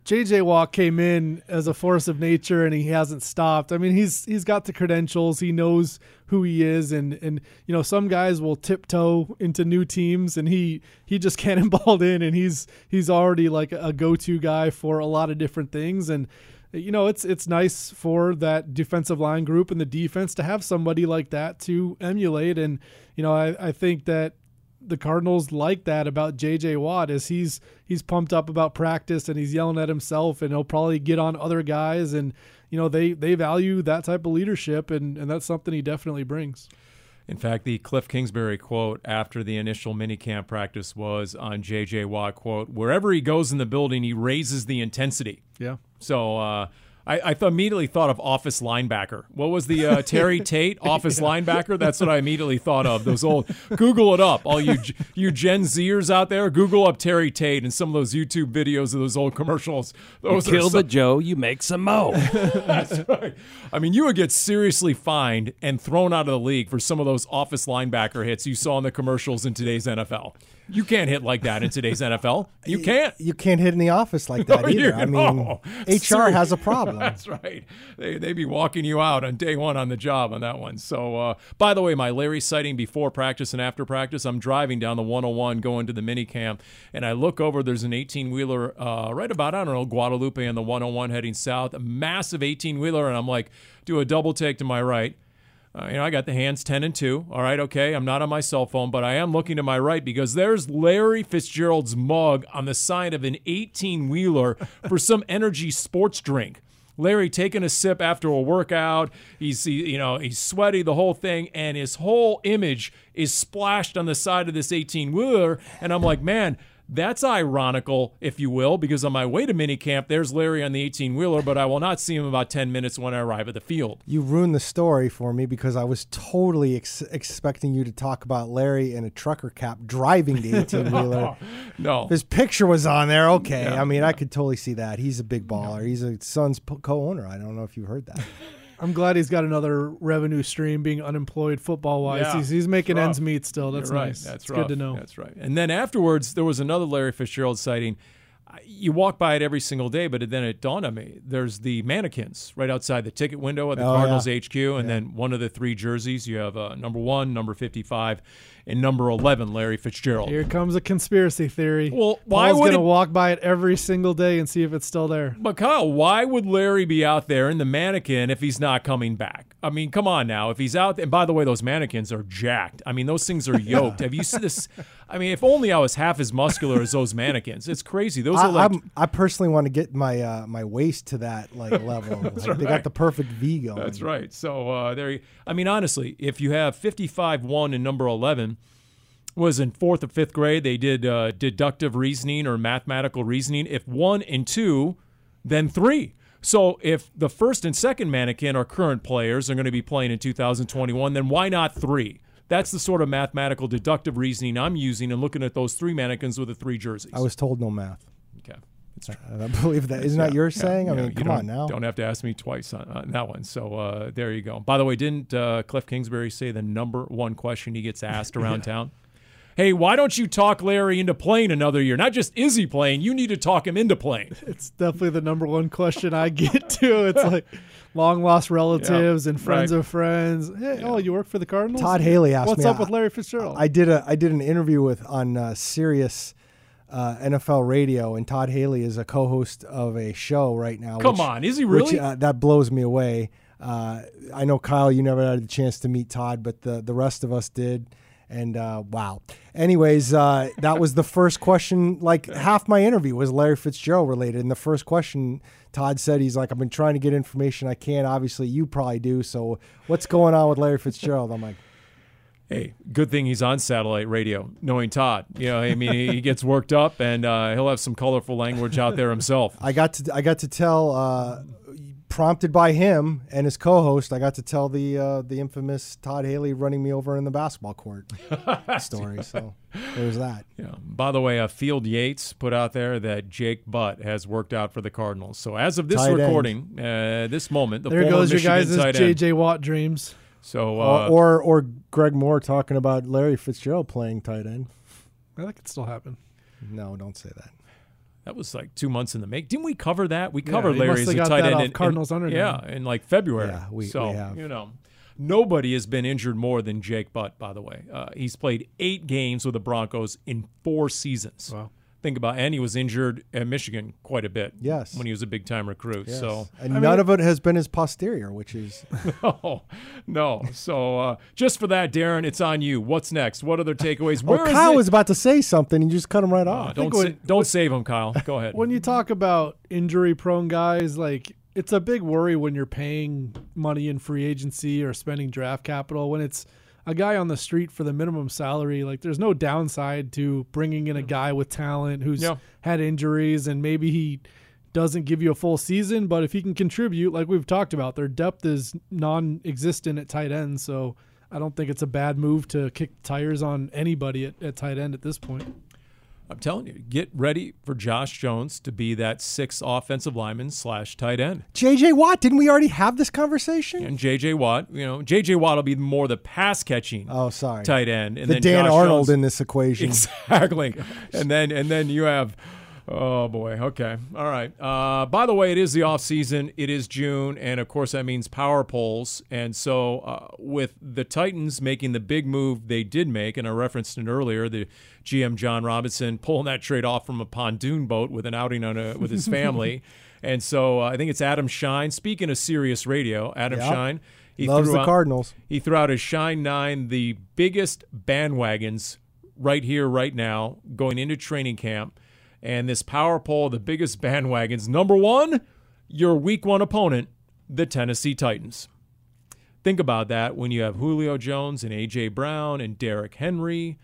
JJ Watt came in as a force of nature and he hasn't stopped. I mean, he's he's got the credentials. He knows who he is and and you know, some guys will tiptoe into new teams and he he just cannonballed in and he's he's already like a go-to guy for a lot of different things and you know, it's it's nice for that defensive line group and the defense to have somebody like that to emulate. And you know, I, I think that the Cardinals like that about J.J. Watt is he's he's pumped up about practice and he's yelling at himself and he'll probably get on other guys and you know they they value that type of leadership and and that's something he definitely brings. In fact, the Cliff Kingsbury quote after the initial minicamp practice was on J.J. Watt quote, wherever he goes in the building, he raises the intensity. Yeah. So uh, I, I th- immediately thought of Office linebacker. What was the uh, Terry Tate Office linebacker? That's what I immediately thought of. Those old Google it up, all you you Gen Zers out there. Google up Terry Tate and some of those YouTube videos of those old commercials. Those are Kill so- the Joe, you make some mo. that's right. I mean, you would get seriously fined and thrown out of the league for some of those office linebacker hits you saw in the commercials in today's NFL. You can't hit like that in today's NFL. You can't. You can't hit in the office like that No, either. you- I mean, no. HR Seriously. has a problem. That's right. They they be walking you out on day one on the job on that one. So, uh, by the way, my Larry sighting before practice and after practice, I'm driving down the 101 going to the mini camp, and I look over. There's an 18 wheeler uh, right about I don't know Guadalupe and the 101 heading south, a massive 18 wheeler, and I'm like, do a double take to my right. Uh, you know, I got the hands 10 and 2. All right, okay. I'm not on my cell phone, but I am looking to my right because there's Larry Fitzgerald's mug on the side of an 18 wheeler for some energy sports drink. Larry taking a sip after a workout. He's, he, you know, he's sweaty, the whole thing, and his whole image is splashed on the side of this 18 wheeler. And I'm like, man, that's ironical, if you will, because on my way to minicamp, there's Larry on the 18 wheeler, but I will not see him about 10 minutes when I arrive at the field. You ruined the story for me because I was totally ex- expecting you to talk about Larry in a trucker cap driving the 18 wheeler. No. His picture was on there. Okay. I mean, I could totally see that. He's a big baller. He's a Suns co owner. I don't know if you heard that. I'm glad he's got another revenue stream being unemployed football wise. Yeah, he's, he's making ends meet still. That's You're right. nice. That's it's good to know. That's right. And then afterwards, there was another Larry Fitzgerald sighting. You walk by it every single day, but then it dawned on me. There's the mannequins right outside the ticket window at the Oh, Cardinals yeah. HQ, and then one of the three jerseys. You have uh, number one, number 55, and number 11, Larry Fitzgerald. Here comes a conspiracy theory. Well, why Paul's would gonna it- walk by it every single day and see if it's still there. But Kyle, why would Larry be out there in the mannequin if he's not coming back? I mean, come on now. If he's out, and by the way, those mannequins are jacked. I mean, those things are yoked. Have you seen this? I mean, if only I was half as muscular as those mannequins. It's crazy. Those I, are like I'm- I personally want to get my uh, my waist to that like level. Like, They got the perfect V going. That's right. So uh, there. you- I mean, honestly, if you have 55-1 and number 11 was in fourth or fifth grade, they did uh, deductive reasoning or mathematical reasoning. If one and two, then three. So if the first and second mannequin are current players are going to be playing in 2021, then why not three? That's the sort of mathematical deductive reasoning I'm using and looking at those three mannequins with the three jerseys. I was told no math. okay. I don't believe that. Isn't that your saying? I mean, you come on now. Don't have to ask me twice on, on that one. So uh, there you go. By the way, didn't uh, Cliff Kingsbury say the number one question he gets asked around town? Hey, why don't you talk Larry into playing another year? Not just is he playing, you need to talk him into playing. It's definitely the number one question I get to. It's like long lost relatives Yeah, and friends right. of friends. Hey, oh, you work for the Cardinals? Todd Haley asked What's me. What's up with Larry Fitzgerald? I did a I did an interview with on uh, Sirius uh, NFL Radio, and Todd Haley is a co-host of a show right now. Come which- on, is he Which, really? uh, that blows me away. Uh, I know Kyle, you never had the chance to meet Todd, but the the rest of us did. And uh, wow. Anyways, uh, that was the first question. Like half my interview was Larry Fitzgerald related. And the first question, Todd said he's like, I've been trying to get information I can't. Obviously, you probably do. So what's going on with Larry Fitzgerald? I'm like, hey, good thing he's on satellite radio, knowing Todd. You know, I mean, he gets worked up and uh, he'll have some colorful language out there himself. I got to I got to tell, uh, prompted by him and his co-host, I got to tell the uh, the infamous Todd Haley running me over in the basketball court story. So there's that. Yeah. By the way, uh, Field Yates put out there that Jake Butt has worked out for the Cardinals. So as of this Tight recording, uh, this moment, the there former goes your Michigan guys' JJ Watt dreams. So uh, or, or or Greg Moore talking about Larry Fitzgerald playing tight end. That could still happen. No, don't say that. That was like two months in the make. Didn't we cover that? We covered he Larry as a tight end. in- in- Cardinals Underground. Yeah, in like February. Yeah, we- so we have. you know, nobody has been injured more than Jake Butt. By the way, uh, he's played eight games with the Broncos in four seasons. Wow. Think about, and he was injured at Michigan quite a bit. Yes. when he was a big time recruit. Yes. So and none of it has been his posterior, which is No, no. So uh, just for that, Darren, it's on you. What's next? What other takeaways? well, Kyle it? was about to say something, and you just cut him right Uh, off. don't when- sa- don't save him, Kyle. Go ahead. When you talk about injury prone guys, like it's a big worry when you're paying money in free agency or spending draft capital. When it's a guy on the street for the minimum salary, like there's no downside to bringing in a mm. guy with talent who's Yeah. had injuries and maybe he doesn't give you a full season, but if he can contribute, like we've talked about, their depth is non existent at tight end. So I don't think it's a bad move to kick tires on anybody at, at tight end at this point. I'm telling you, get ready for Josh Jones to be that sixth offensive lineman slash tight end. J.J. Watt, didn't we already have this conversation? And J.J. Watt, you know, J.J. Watt will be more the pass catching Oh, sorry. tight end. And the then Dan Josh Arnold Jones- in this equation. Exactly. and then and then you have oh boy. Okay. All right. Uh, by the way, it is the off season. It is June, and of course that means power polls. And so uh, with the Titans making the big move they did make, and I referenced it earlier, the GM Jon Robinson pulling that trade off from a pontoon boat with an outing on a with his family. And so uh, I think it's Adam Schein. Speaking of Sirius Radio, Adam Yep. Schein. He Loves threw the out- Cardinals. he threw out his Schein 9, the biggest bandwagons right here, right now, going into training camp. And this power poll, the biggest bandwagons. Number one, your week one opponent, the Tennessee Titans. Think about that when you have Julio Jones and A.J. Brown and Derrick Henry.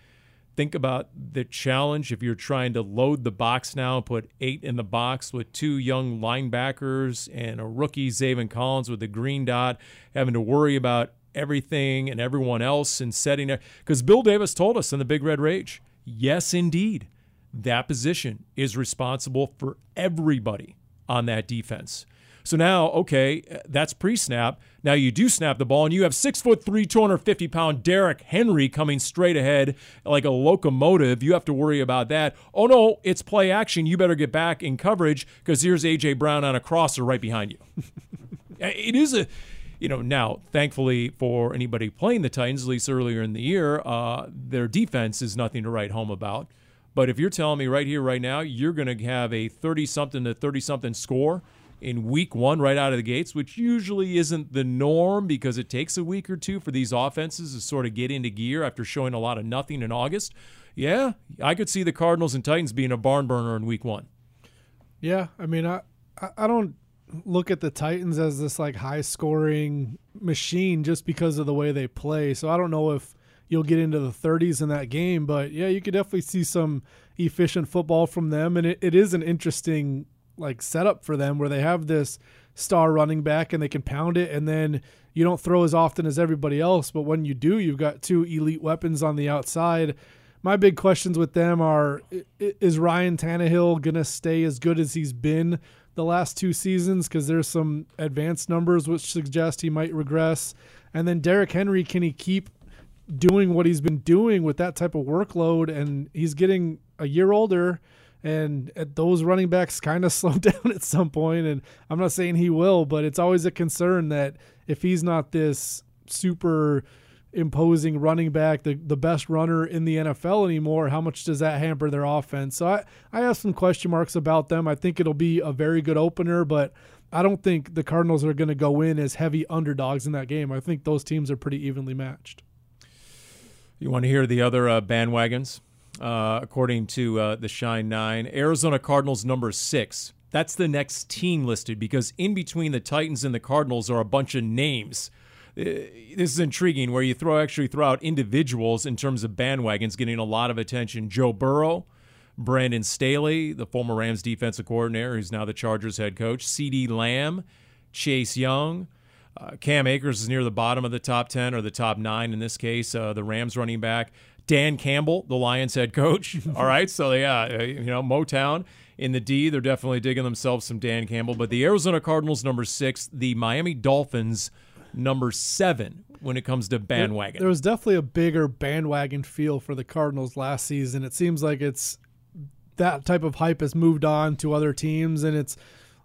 Think about the challenge if you're trying to load the box now, and put eight in the box with two young linebackers and a rookie, Zaven Collins, with the green dot, having to worry about everything and everyone else and setting it. Because Bill Davis told us in the Big Red Rage, yes, indeed, that position is responsible for everybody on that defense. So now, okay, that's pre-snap. Now you do snap the ball, and you have six foot three, two hundred fifty pound Derrick Henry coming straight ahead like a locomotive. You have to worry about that. Oh no, it's play action. You better get back in coverage because here's AJ Brown on a crosser right behind you. it is a you know now thankfully for anybody playing the titans at least earlier in the year uh, their defense is nothing to write home about but if you're telling me right here right now you're going to have a 30 something to 30 something score in week one right out of the gates, which usually isn't the norm because it takes a week or two for these offenses to sort of get into gear after showing a lot of nothing in August. Yeah, I could see the Cardinals and Titans being a barn burner in week one. Yeah, I mean, I I don't look at the Titans as this like high scoring machine just because of the way they play. So I don't know if you'll get into the 30s in that game, but yeah, you could definitely see some efficient football from them, and it, it is an interesting like setup for them where they have this star running back and they can pound it, and then you don't throw as often as everybody else, but when you do, you've got two elite weapons on the outside. My big questions with them are: Is Ryan Tannehill gonna stay as good as he's been the last two seasons? Because there's some advanced numbers which suggest he might regress. And then Derrick Henry, can he keep doing what he's been doing with that type of workload? And he's getting a year older and those running backs kind of slow down at some point and i'm not saying he will but it's always a concern that if he's not this super imposing running back the, the best runner in the nfl anymore how much does that hamper their offense? So I, I have some question marks about them. I think it'll be a very good opener but i don't think the cardinals are going to go in as heavy underdogs in that game. I think those teams are pretty evenly matched. You want to hear the other uh, bandwagons uh, according to uh, the Schein Nine. Arizona Cardinals number six. That's the next team listed because in between the Titans and the Cardinals are a bunch of names. Uh, this is intriguing where you throw actually throw out individuals in terms of bandwagons getting a lot of attention. Joe Burrow, Brandon Staley, the former Rams defensive coordinator, who's now the Chargers head coach, CeeDee Lamb, Chase Young. Uh, Cam Akers is near the bottom of the top 10 or the top nine in this case, uh, the Rams running back. Dan Campbell, the Lions head coach. All right, so yeah, uh, you know Motown in the D, they're definitely digging themselves some Dan Campbell. But the Arizona Cardinals number six, the Miami Dolphins number seven when it comes to bandwagon. There, there was definitely a bigger bandwagon feel for the Cardinals last season. It seems like it's that type of hype has moved on to other teams, and it's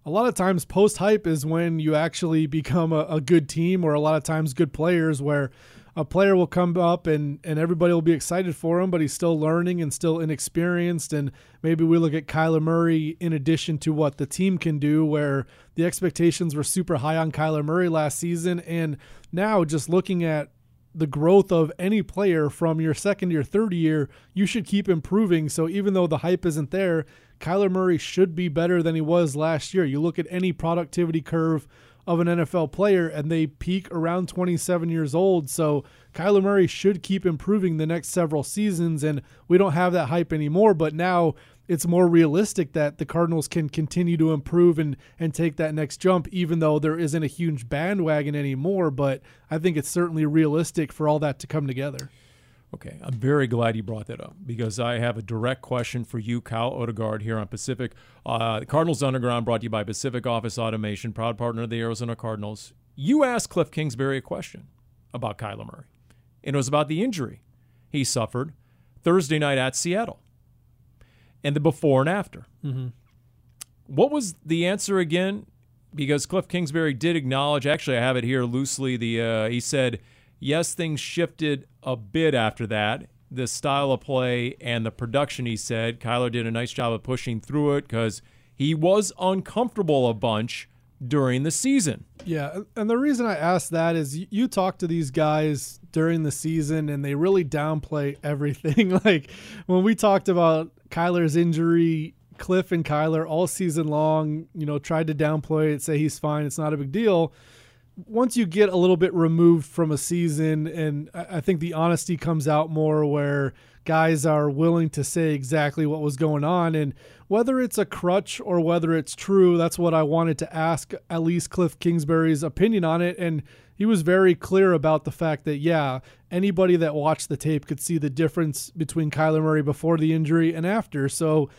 a lot of times post hype is when you actually become a, a, good team or a lot of times good players where a player will come up and, and everybody will be excited for him, but he's still learning and still inexperienced. And maybe we look at Kyler Murray in addition to what the team can do, where the expectations were super high on Kyler Murray last season. And now just looking at the growth of any player from your second year, third year, you should keep improving. So even though the hype isn't there, Kyler Murray should be better than he was last year. You look at any productivity curve of an NFL player, and they peak around 27 years old. So Kyler Murray should keep improving the next several seasons, and we don't have that hype anymore. But now it's more realistic that the Cardinals can continue to improve and and take that next jump, even though there isn't a huge bandwagon anymore. But I think it's certainly realistic for all that to come together. Okay, I'm very glad you brought that up because I have a direct question for you, Kyle Odegard, here on Pacific. Uh, Cardinals Underground brought to you by Pacific Office Automation, proud partner of the Arizona Cardinals. You asked Cliff Kingsbury a question about Kyler Murray, and it was about the injury he suffered Thursday night at Seattle and the before and after. Mm-hmm. What was the answer again? Because Cliff Kingsbury did acknowledge, actually, I have it here loosely. The uh, He said, yes, things shifted a bit after that. The style of play and the production, he said, Kyler did a nice job of pushing through it because he was uncomfortable a bunch during the season. Yeah, and the reason I asked that is you, talk to these guys during the season and they really downplay everything. like when we talked about Kyler's injury, Cliff and Kyler all season long, you know, tried to downplay it, say he's fine, it's not a big deal once you get a little bit removed from a season, and I think the honesty comes out more where guys are willing to say exactly what was going on. And whether it's a crutch or whether it's true, that's what I wanted to ask at least Cliff Kingsbury's opinion on it. And he was very clear about the fact that, yeah, anybody that watched the tape could see the difference between Kyler Murray before the injury and after. So,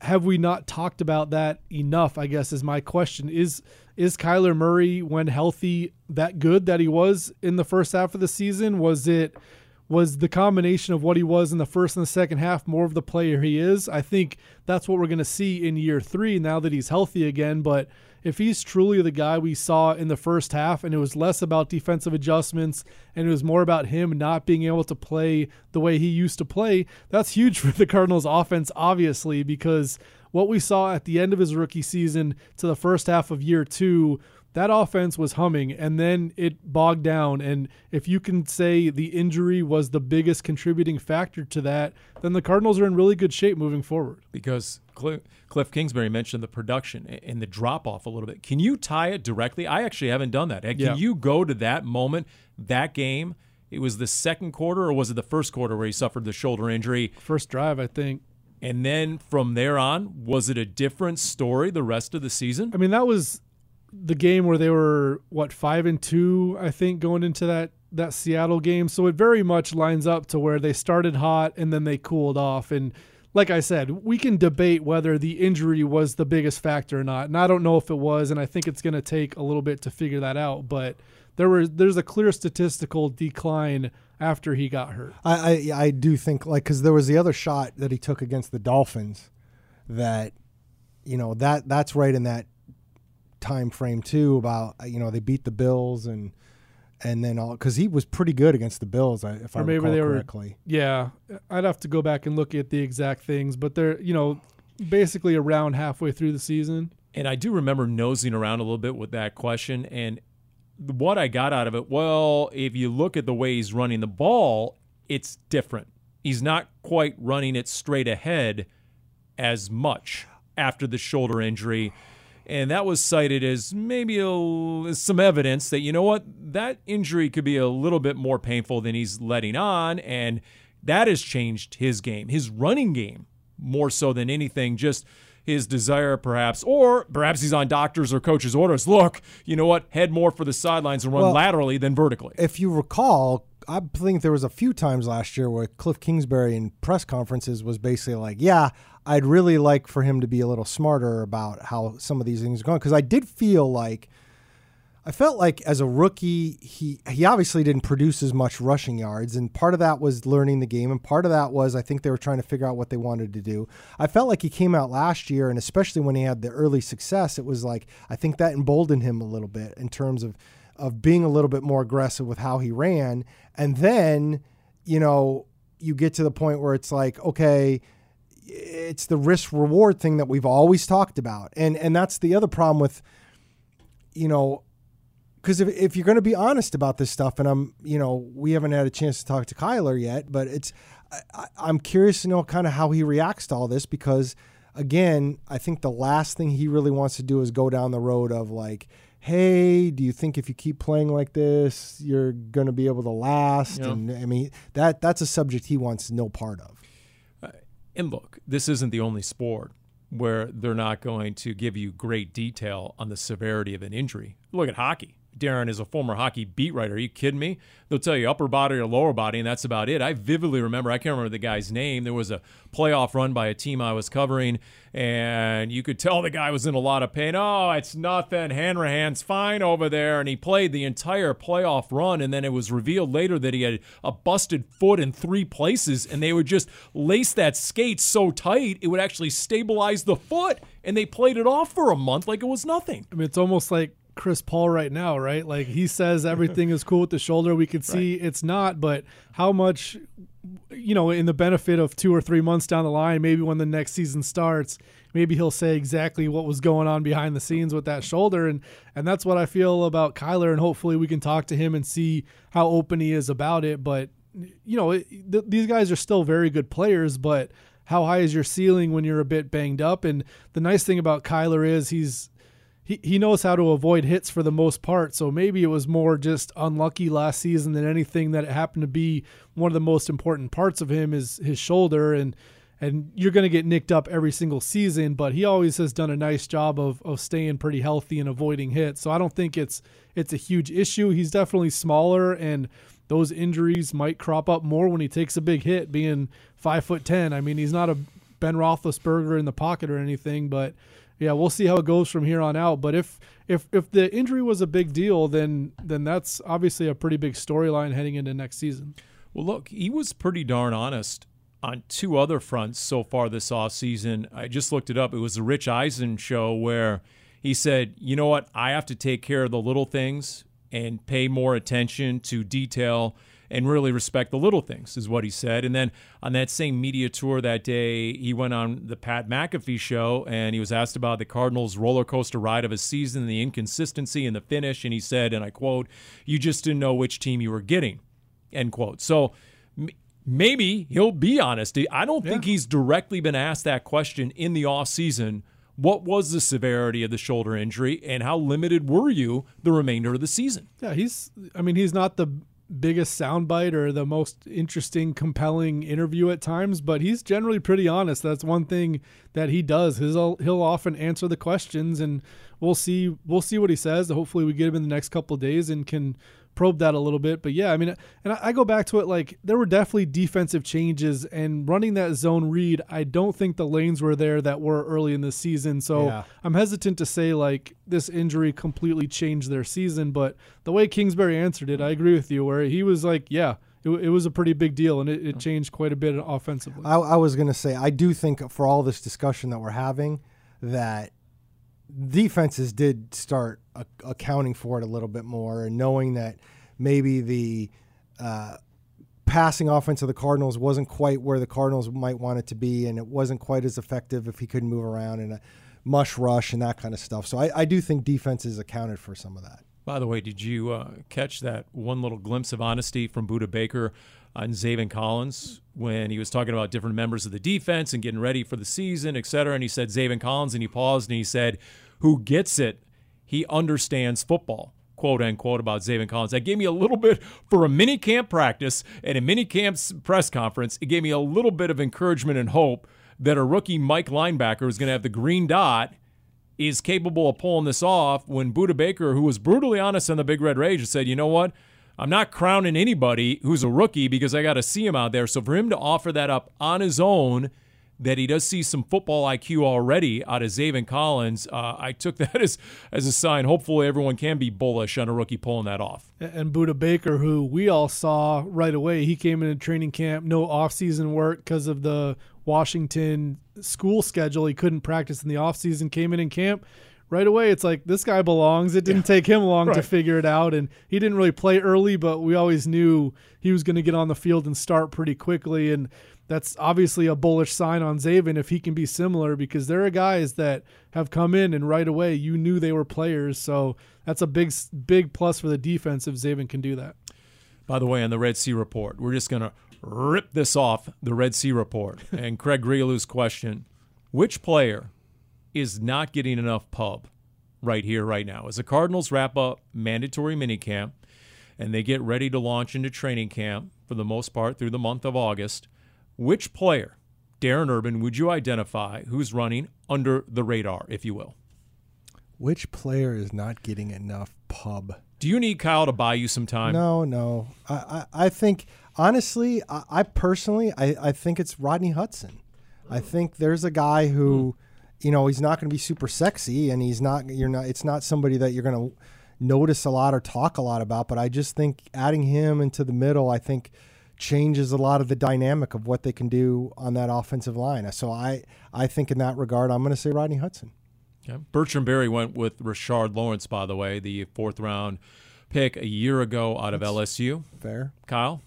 have we not talked about that enough? I guess is my question. Is is Kyler Murray when healthy that good that he was in the first half of the season? Was it was the combination of what he was in the first and the second half more of the player he is? I think that's what we're going to see in year 3 now that he's healthy again, but if he's truly the guy we saw in the first half and it was less about defensive adjustments and it was more about him not being able to play the way he used to play, that's huge for the Cardinals offense obviously because what we saw at the end of his rookie season to the first half of year two, that offense was humming and then it bogged down. And if you can say the injury was the biggest contributing factor to that, then the Cardinals are in really good shape moving forward. Because Cliff, Cliff Kingsbury mentioned the production and the drop off a little bit. Can you tie it directly? I actually haven't done that. Can Yeah. you go to that moment, that game? It was the second quarter, or was it the first quarter where he suffered the shoulder injury? First drive, I think. And then from there on, was it a different story the rest of the season? I mean, that was the game where they were what five and two, I think, going into that that Seattle game. So it very much lines up to where they started hot and then they cooled off. And like I said, we can debate whether the injury was the biggest factor or not. And I don't know if it was, and I think it's going to take a little bit to figure that out. But there was there's a clear statistical decline after he got hurt. I, I I do think like because there was the other shot that he took against the Dolphins, that you know that that's right in that time frame too. About uh, you know they beat the Bills and and then all because he was pretty good against the Bills. I- If I Or maybe recall they were- correctly. Yeah, I'd have to go back and look at the exact things, but they're you know basically around halfway through the season. And I do remember nosing around a little bit with that question. And what I got out of it, well, if you look at the way he's running the ball, it's different. He's not quite running it straight ahead as much after the shoulder injury. And that was cited as maybe a, some evidence that, you know what, that injury could be a little bit more painful than he's letting on. And that has changed his game, his running game, more so than anything. Just his desire, perhaps, or perhaps he's on doctors or coaches' orders. Look, you know what? Head more for the sidelines and run Well, laterally than vertically. If you recall, I think there was a few times last year where Cliff Kingsbury in press conferences was basically like, "Yeah, I'd really like for him to be a little smarter about how some of these things are going." Because I did feel like, I felt like as a rookie, he he obviously didn't produce as much rushing yards, and part of that was learning the game, and part of that was I think they were trying to figure out what they wanted to do. I felt like he came out last year, and especially when he had the early success, it was like I think that emboldened him a little bit in terms of of being a little bit more aggressive with how he ran, and then you know you get to the point where it's like okay it's the risk reward thing that we've always talked about and and that's the other problem with you know because if, if you're going to be honest about this stuff and i'm you know we haven't had a chance to talk to kyler yet but it's I, i'm curious to know kind of how he reacts to all this because again i think the last thing he really wants to do is go down the road of like hey do you think if you keep playing like this you're going to be able to last Yeah. and i mean that that's a subject he wants no part of uh, And look, this isn't the only sport where they're not going to give you great detail on the severity of an injury. Look at hockey. Darren is a former hockey beat writer. Are you kidding me? They'll tell you upper body or lower body, and that's about it. I vividly remember, I can't remember the guy's name. There was a playoff run by a team I was covering, and you could tell the guy was in a lot of pain. Oh, it's nothing. Hanrahan's fine over there. And he played the entire playoff run, and then it was revealed later that he had a busted foot in three places, and they would just lace that skate so tight it would actually stabilize the foot, and they played it off for a month like it was nothing. I mean, it's almost like Chris Paul right now, right? Like he says everything is cool with the shoulder. We can see it's not, but how much, you know, in the benefit of two or three months down the line, maybe when the next season starts, maybe he'll say exactly what was going on behind the scenes with that shoulder, and and that's what I feel about Kyler, and hopefully we can talk to him and see how open he is about it. But you know, it, th- these guys are still very good players, but how high is your ceiling when you're a bit banged up? And the nice thing about Kyler is he's he, he knows how to avoid hits for the most part. So maybe it was more just unlucky last season than anything that it happened to be one of the most important parts of him is his shoulder and and you're going to get nicked up every single season, but he always has done a nice job of, of staying pretty healthy and avoiding hits. So I don't think it's it's a huge issue. He's definitely smaller and those injuries might crop up more when he takes a big hit, being five foot ten. I mean, he's not a Ben Roethlisberger in the pocket or anything, but yeah, we'll see how it goes from here on out. But if if if the injury was a big deal, then then that's obviously a pretty big storyline heading into next season. Well, look, he was pretty darn honest on two other fronts so far this offseason. I just looked it up. It was the Rich Eisen show where he said, you know what, I have to take care of the little things and pay more attention to detail and really respect the little things, is what he said. And then on that same media tour that day, he went on the Pat McAfee show and he was asked about the Cardinals' roller coaster ride of a season, the inconsistency in the finish. And he said, and I quote, You just didn't know which team you were getting, end quote. So m- maybe he'll be honest. I don't think he's directly been asked that question in the offseason. What was the severity of the shoulder injury and how limited were you the remainder of the season? Yeah, he's. I mean, he's not the biggest soundbite or the most interesting, compelling interview at times, but he's generally pretty honest. That's one thing that he does. He'll he'll often answer the questions, and we'll see we'll see what he says. Hopefully, we get him in the next couple days and can probe that a little bit. But yeah, I mean, and I, I go back to it like there were definitely defensive changes and running that zone read. I don't think the lanes were there that were early in the season. So Yeah. I'm hesitant to say like this injury completely changed their season. But the way Kingsbury answered it, I agree with you, where he was like, yeah. It, it was a pretty big deal, and it, it changed quite a bit offensively. I, I was going to say, I do think for all this discussion that we're having, that defenses did start a- accounting for it a little bit more and knowing that maybe the uh, passing offense of the Cardinals wasn't quite where the Cardinals might want it to be, and it wasn't quite as effective if he couldn't move around and a mush rush and that kind of stuff. So I, I do think defenses accounted for some of that. By the way, did you uh, catch that one little glimpse of honesty from Budda Baker on Zaven Collins when he was talking about different members of the defense and getting ready for the season, et cetera? And he said Zaven Collins, and he paused and he said, "Who gets it? He understands football." Quote unquote about Zaven Collins. That gave me a little bit for a mini camp practice and a mini camp press conference. It gave me a little bit of encouragement and hope that a rookie Mike linebacker is going to have the green dot is capable of pulling this off when Budda Baker, who was brutally honest on the Big Red Rage, said, you know what? I'm not crowning anybody who's a rookie because I got to see him out there. So for him to offer that up on his own, that he does see some football IQ already out of Zaven Collins, uh, I took that as, as a sign. Hopefully everyone can be bullish on a rookie pulling that off. and Budda Baker, who we all saw right away, he came into training camp, no off-season work because of the Washington school schedule. He couldn't practice in the off-season. Came in in camp right away. It's like this guy belongs. It didn't take him long to figure it out, and he didn't really play early, but we always knew he was going to get on the field and start pretty quickly. And that's obviously a bullish sign on Zaven if he can be similar because there are guys that have come in and right away you knew they were players. So that's a big big plus for the defense if Zaven can do that. By the way, on the Red Sea Report, we're just going to rip this off the Red Sea Report. and Craig Grialou's question Which player is not getting enough pub right here, right now? As the Cardinals wrap up mandatory minicamp and they get ready to launch into training camp for the most part through the month of August, which player, Darren Urban, would you identify who's running under the radar, if you will? Which player is not getting enough pub? Do you need Kyle to buy you some time? No, no. I, I, I think honestly, I, I personally, I, I think it's Rodney Hudson. I think there's a guy who, hmm. you know, he's not going to be super sexy, and he's not. You're not. It's not somebody that you're going to notice a lot or talk a lot about. But I just think adding him into the middle, I think changes a lot of the dynamic of what they can do on that offensive line. So I, I think in that regard, I'm going to say Rodney Hudson. Okay. Bertrand Berry went with Rashard Lawrence, by the way, the fourth round pick a year ago out of LSU. Fair. Kyle?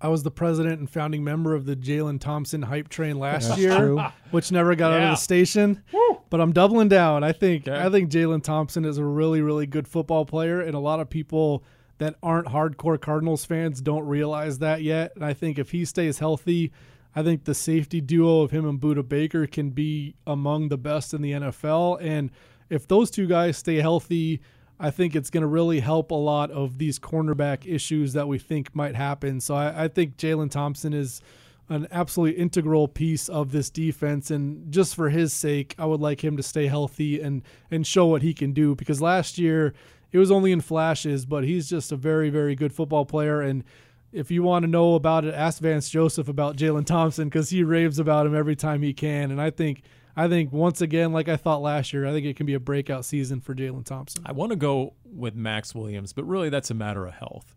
I was the president and founding member of the Jalen Thompson hype train last That's year, true. which never got out of the station. But I'm doubling down. I think Okay. I think Jalen Thompson is a really really good football player, and a lot of people that aren't hardcore Cardinals fans don't realize that yet. And I think if he stays healthy, I think the safety duo of him and Budda Baker can be among the best in the NFL. And if those two guys stay healthy, I think it's going to really help a lot of these cornerback issues that we think might happen. So I, I think Jalen Thompson is an absolutely integral piece of this defense, and just for his sake, I would like him to stay healthy and and show what he can do. Because last year it was only in flashes, but he's just a very very good football player and. If you want to know about it, ask Vance Joseph about Jalen Thompson because he raves about him every time he can. And I think, I think once again, like I thought last year, I think it can be a breakout season for Jalen Thompson. I want to go with Maxx Williams, but really that's a matter of health.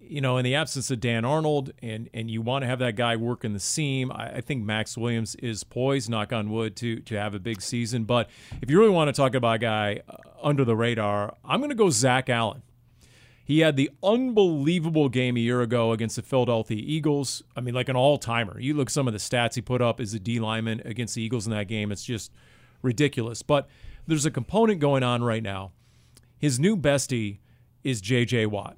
You know, in the absence of Dan Arnold, and and you want to have that guy working the seam, I, I think Maxx Williams is poised, knock on wood, to to have a big season. But if you really want to talk about a guy uh, under the radar, I'm going to go Zach Allen. He He had the unbelievable game a year ago against the Philadelphia Eagles. I mean, like an all timer. You look some of the stats he put up as a D lineman against the Eagles in that game. It's just ridiculous. But there's a component going on right now. His new bestie is J.J. Watt.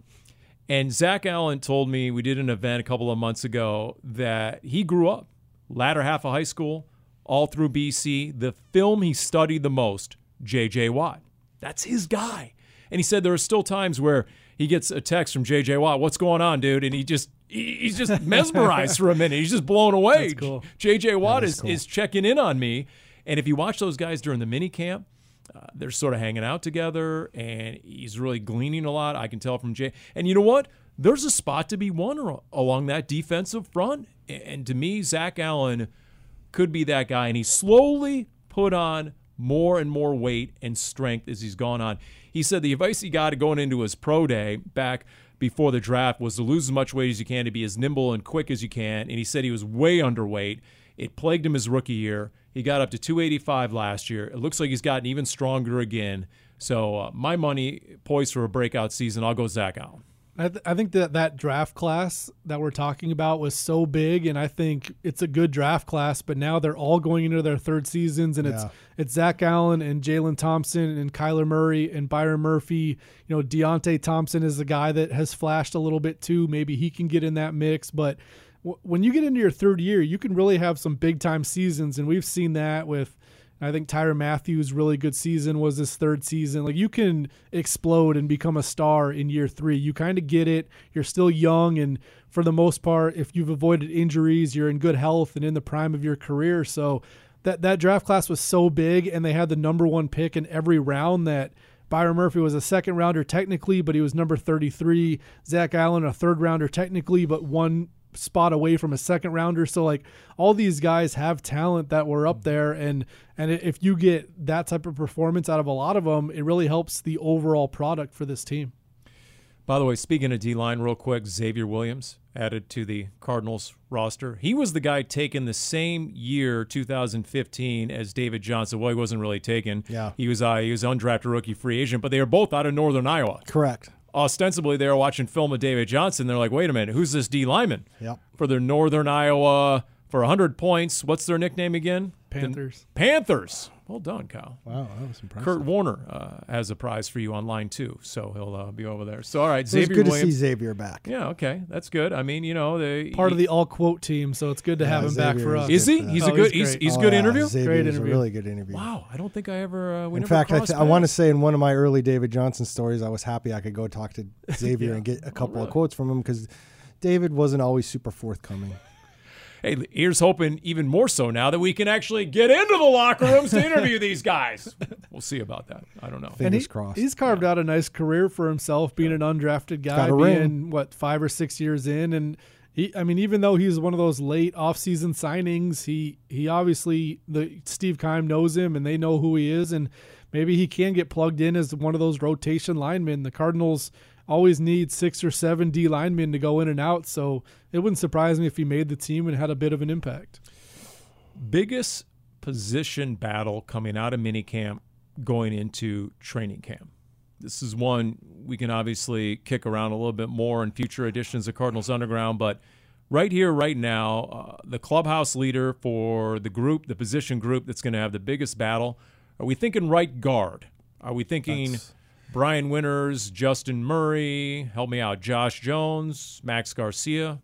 And Zach Allen told me we did an event a couple of months ago that he grew up latter half of high school, all through BC. The film he studied the most, J.J. Watt. That's his guy. And he said there are still times where he gets a text from J.J. Watt, "What's going on, dude?" And he just he's just mesmerized for a minute. He's just blown away. Cool. J.J. Watt is, cool. is checking in on me. And if you watch those guys during the mini camp, uh, they're sort of hanging out together, and he's really gleaning a lot. I can tell from Jay. And you know what? There's a spot to be won along that defensive front. And to me, Zach Allen could be that guy. And he slowly put on more and more weight and strength as he's gone on. He said the advice he got going into his pro day back before the draft was to lose as much weight as you can, to be as nimble and quick as you can. And he said he was way underweight. It plagued him his rookie year. He got up to 285 last year. It looks like he's gotten even stronger again. So uh, my money poised for a breakout season. I'll go Zach Allen. I, th- I think that that draft class that we're talking about was so big, and I think it's a good draft class. But now they're all going into their third seasons, and it's Yeah. it's Zach Allen and Jalen Thompson and Kyler Murray and Byron Murphy. You know, Deionte Thompson is a guy that has flashed a little bit too. Maybe he can get in that mix, but when you get into your third year, you can really have some big time seasons, and we've seen that with. I think Tyrann Mathieu's really good season was his third season. Like you can explode and become a star in year three. You kind of get it. You're still young, and for the most part, if you've avoided injuries, you're in good health and in the prime of your career. So that that draft class was so big, and they had the number one pick in every round. That Byron Murphy was a second rounder technically, but he was number 33. Zach Allen a third rounder technically, but one spot away from a second rounder. So like all these guys have talent that were up there and and if you get that type of performance out of a lot of them, it really helps the overall product for this team. By the way, speaking of D line, real quick, Xavier Williams added to the Cardinals roster. He was the guy taken the same year, 2015, as David Johnson. Well, he wasn't really taken. Yeah. he was uh, he was undrafted rookie free agent, but they are both out of Northern Iowa. Correct. Ostensibly, they were watching film of David Johnson. They're like, wait a minute, who's this D lineman? Yep. For their Northern Iowa for 100 points. What's their nickname again? The Panthers. Panthers. Well done, Kyle. Wow, that was impressive. Kurt Warner uh, has a prize for you online too, so he'll uh, be over there. So, all right, it was Xavier good to see Xavier back. Yeah, okay, that's good. I mean, you know, the Part of the all quote team, so it's good to have Yeah, him back for us. is he? He's Oh, a good. he's He's great. he's Oh, good yeah, interview. Xavier Great was interview. a really good interview. Wow, I don't think I ever. Uh, we In never fact, I, th- I want to say in one of my early David Johnson stories, I was happy I could go talk to Xavier and get a couple really? of quotes from him because David wasn't always super forthcoming. Hey, here's hoping even more so now that we can actually get into the locker rooms to interview these guys. We'll see about that. I don't know. Fingers he, crossed. he's carved out a nice career for himself, being an undrafted guy, Got being ring. what five or six years in, and he, I mean, even though he's one of those late offseason signings, he he obviously the Steve Keim knows him and they know who he is, and maybe he can get plugged in as one of those rotation linemen. The Cardinals always need six or seven D linemen to go in and out, so it wouldn't surprise me if he made the team and had a bit of an impact. Biggest position battle coming out of minicamp going into training camp. This is one we can obviously kick around a little bit more in future editions of Cardinals Underground, but right here, right now, uh, the clubhouse leader for the group, the position group that's going to have the biggest battle, are we thinking right guard? Are we thinking That's- Brian Winters, Justin Murray, help me out, Josh Jones, Max Garcia?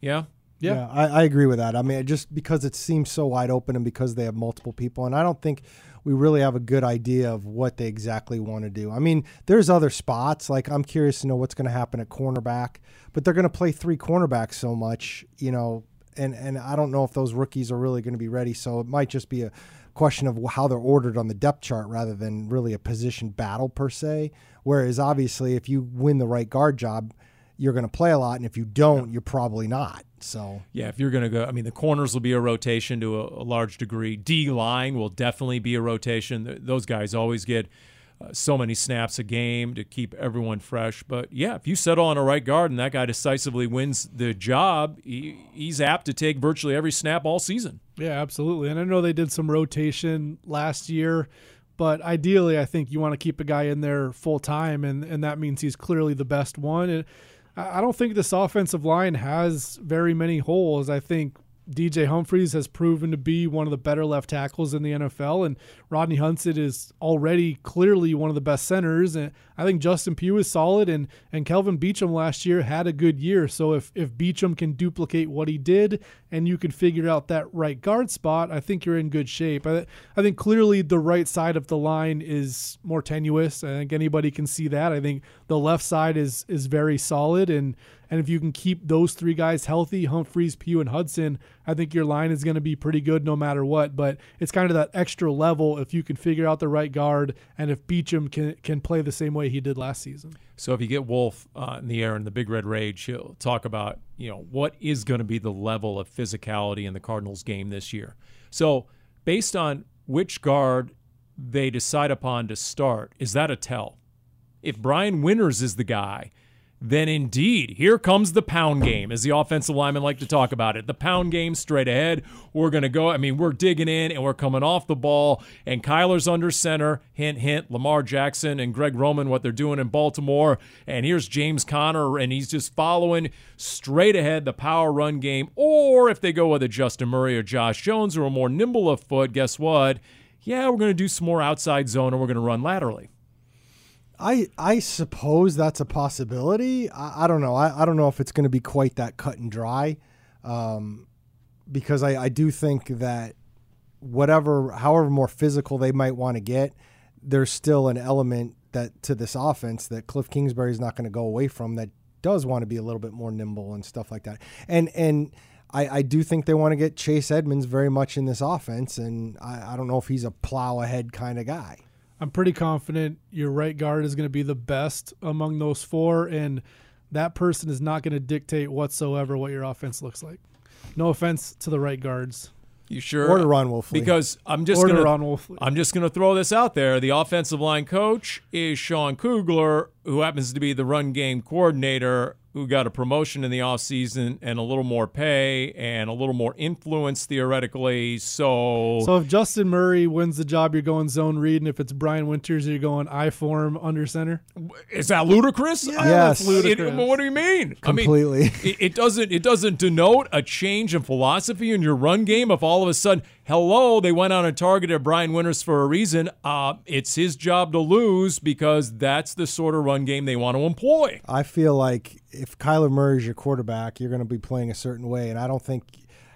Yeah? Yeah. I, I agree with that. I mean, just because it seems so wide open and because they have multiple people, and I don't think we really have a good idea of what they exactly want to do. I mean, there's other spots. Like I'm curious to know what's going to happen at cornerback, but they're going to play three cornerbacks so much, you know, and and I don't know if those rookies are really going to be ready. So it might just be a question of how they're ordered on the depth chart rather than really a position battle per se. Whereas obviously, if you win the right guard job, you're going to play a lot, and if you don't, you're probably not. So Yeah, if you're going to go, I mean, the corners will be a rotation to a, a large degree. D line will definitely be a rotation. Those guys always get uh, so many snaps a game to keep everyone fresh. But yeah, if you settle on a right guard and that guy decisively wins the job, he, he's apt to take virtually every snap all season. Yeah, absolutely. And I know they did some rotation last year But ideally, I think you want to keep a guy in there full time, and, and that means he's clearly the best one. And I don't think this offensive line has very many holes. I think DJ Humphries has proven to be one of the better left tackles in the NFL, and Rodney Hudson is already clearly one of the best centers. And I think Justin Pugh is solid, and and Kelvin Beachum last year had a good year. So if if Beachum can duplicate what he did, and you can figure out that right guard spot, I think you're in good shape. I, I think clearly the right side of the line is more tenuous. I think anybody can see that. I think the left side is is very solid, and and if you can keep those three guys healthy, Humphries, Pugh, and Hudson, I think your line is going to be pretty good no matter what. But it's kind of that extra level if you can figure out the right guard and if Beachum can can play the same way he did last season. So if you get Wolf uh, in the air in the Big Red Rage, he'll talk about you know what is going to be the level of physicality in the Cardinals game this year. So based on which guard they decide upon to start, is that a tell? If Brian Winters is the guy then indeed, here comes the pound game, as the offensive linemen like to talk about it. The pound game straight ahead. We're going to go. I mean, we're digging in and we're coming off the ball, and Kyler's under center. Hint, hint. Lamar Jackson and Greg Roman, what they're doing in Baltimore. And here's James Conner, and he's just following straight ahead the power run game. Or if they go with a Justin Murray or Josh Jones, who are more nimble of foot, guess what? Yeah, we're going to do some more outside zone and we're going to run laterally. I I suppose that's a possibility. I, I don't know. I, I don't know if it's going to be quite that cut and dry, um, because I, I do think that whatever, however more physical they might want to get, there's still an element that to this offense that Cliff Kingsbury is not going to go away from that does want to be a little bit more nimble and stuff like that. And and I, I do think they want to get Chase Edmonds very much in this offense, and I, I don't know if he's a plow ahead kind of guy. I'm pretty confident your right guard is going to be the best among those four, and that person is not going to dictate whatsoever what your offense looks like. No offense to the right guards. You sure? Or to Ron Wolfley. Because I'm just Or gonna Ron Wolfley. I'm just gonna throw this out there. The offensive line coach is Sean Kugler, who happens to be the run game coordinator who got a promotion in the offseason and a little more pay and a little more influence theoretically. So, So if Justin Murray wins the job, you're going zone read, and if it's Brian Winters, you're going I form under center. is that ludicrous? Yes. that's ludicrous. It- what do you mean? Completely. I mean, it, it doesn't it doesn't denote a change in philosophy in your run game if all of a sudden, hello, they went out and targeted Brian Winters for a reason. Uh, it's his job to lose because that's the sort of run game they want to employ. I feel like if Kyler Murray is your quarterback, you're going to be playing a certain way, and I don't think.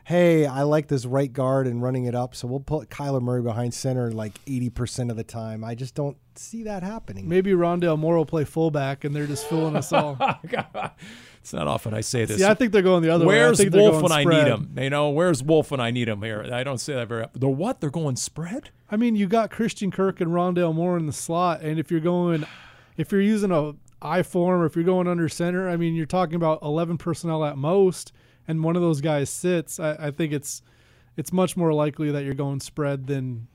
Hey, I like this right guard and running it up, so we'll put Kyler Murray behind center like 80% of the time. I just don't see that happening. Maybe Rondale Moore will play fullback, and they're just fooling us all. It's not often I say this. See, I think they're going the other way. Where's Wolf when I need him? You know, where's Wolf when I need him here? I don't say that very often. The what? They're going spread? I mean, you got Christian Kirk and Rondale Moore in the slot, and if you're going, if you're using a I form or if you're going under center, I mean, you're talking about 11 personnel at most, and one of those guys sits. I, I think it's it's much more likely that you're going spread than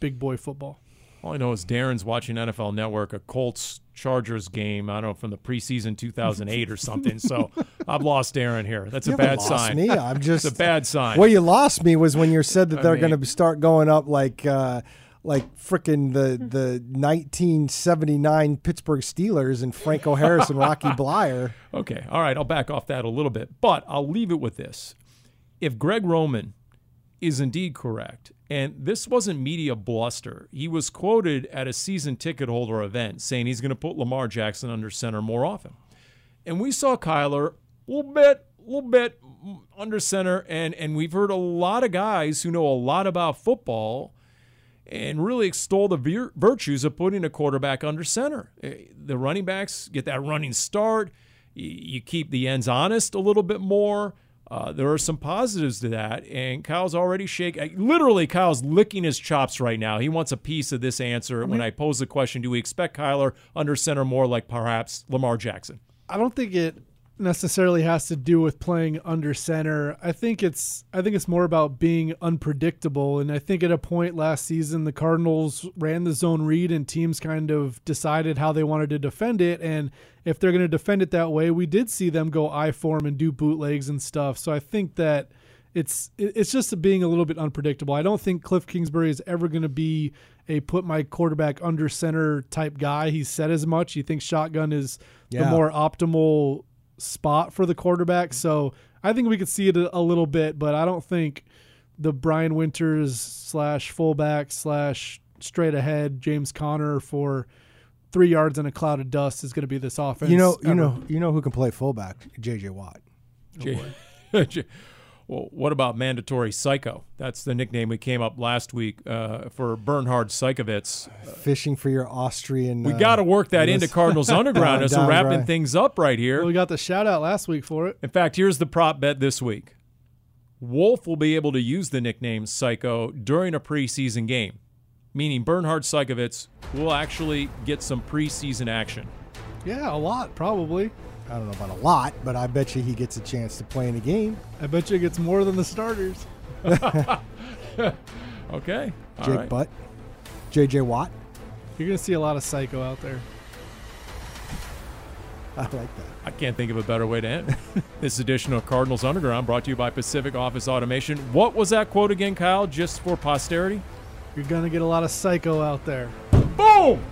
big boy football. All I know is Darren's watching NFL Network, a Colts Chargers game. I don't know from the preseason 2008 or something. So I've lost Darren here. That's You a bad lost sign. Me, I'm just It's a bad sign. Where you lost me was when you said that they're going to start going up like uh, like frickin' the the 1979 Pittsburgh Steelers and Franco Harris and Rocky Bleier. Okay. All right. I'll back off that a little bit, but I'll leave it with this. If Greg Roman is indeed correct, and this wasn't media bluster, he was quoted at a season ticket holder event saying he's going to put Lamar Jackson under center more often. And we saw Kyler a little bit, a little bit under center, and, and we've heard a lot of guys who know a lot about football and really extol the vir- virtues of putting a quarterback under center. Eh, The running backs get that running start. You keep the ends honest a little bit more. Uh, there are some positives to that, and Kyle's already shaking. Literally, Kyle's licking his chops right now. He wants a piece of this answer when I pose the question: Do we expect Kyler under center more like perhaps Lamar Jackson? I don't think it necessarily has to do with playing under center. I think it's I think it's more about being unpredictable. And I think at a point last season the Cardinals ran the zone read and teams kind of decided how they wanted to defend it. And if they're going to defend it that way, we did see them go I form and do bootlegs and stuff. So I think that it's it's just being a little bit unpredictable. I don't think Cliff Kingsbury is ever going to be a put my quarterback under center type guy. He said as much. He thinks shotgun is the more optimal spot for the quarterback. So I think we could see it a, a little bit, but I don't think the Brian Winters slash fullback slash straight ahead James Conner for three yards in a cloud of dust is going to be this offense. You know, you ever. know, you know who can play fullback? J.J. Watt. J- oh, J- well, what about mandatory psycho? That's the nickname we came up last week uh, for Bernhard Seikovits. Fishing for your Austrian. We uh, got to work that into. Cardinals Underground as we're wrapping right. things up right here. Well, we got the shout out last week for it. In fact, here's the prop bet this week. Wolf will be able to use the nickname Psycho during a preseason game, meaning Bernhard Seikovits will actually get some preseason action. Yeah, a lot probably. I don't know about a lot, but I bet you he gets a chance to play in a game. I bet you it gets more than the starters. Okay. all Jake right. Butt, J.J. Watt. You're gonna see a lot of psycho out there. I like that. I can't think of a better way to end this edition of Cardinals Underground brought to you by Pacific Office Automation. What was that quote again, Kyle, just for posterity? You're gonna get a lot of psycho out there. Boom!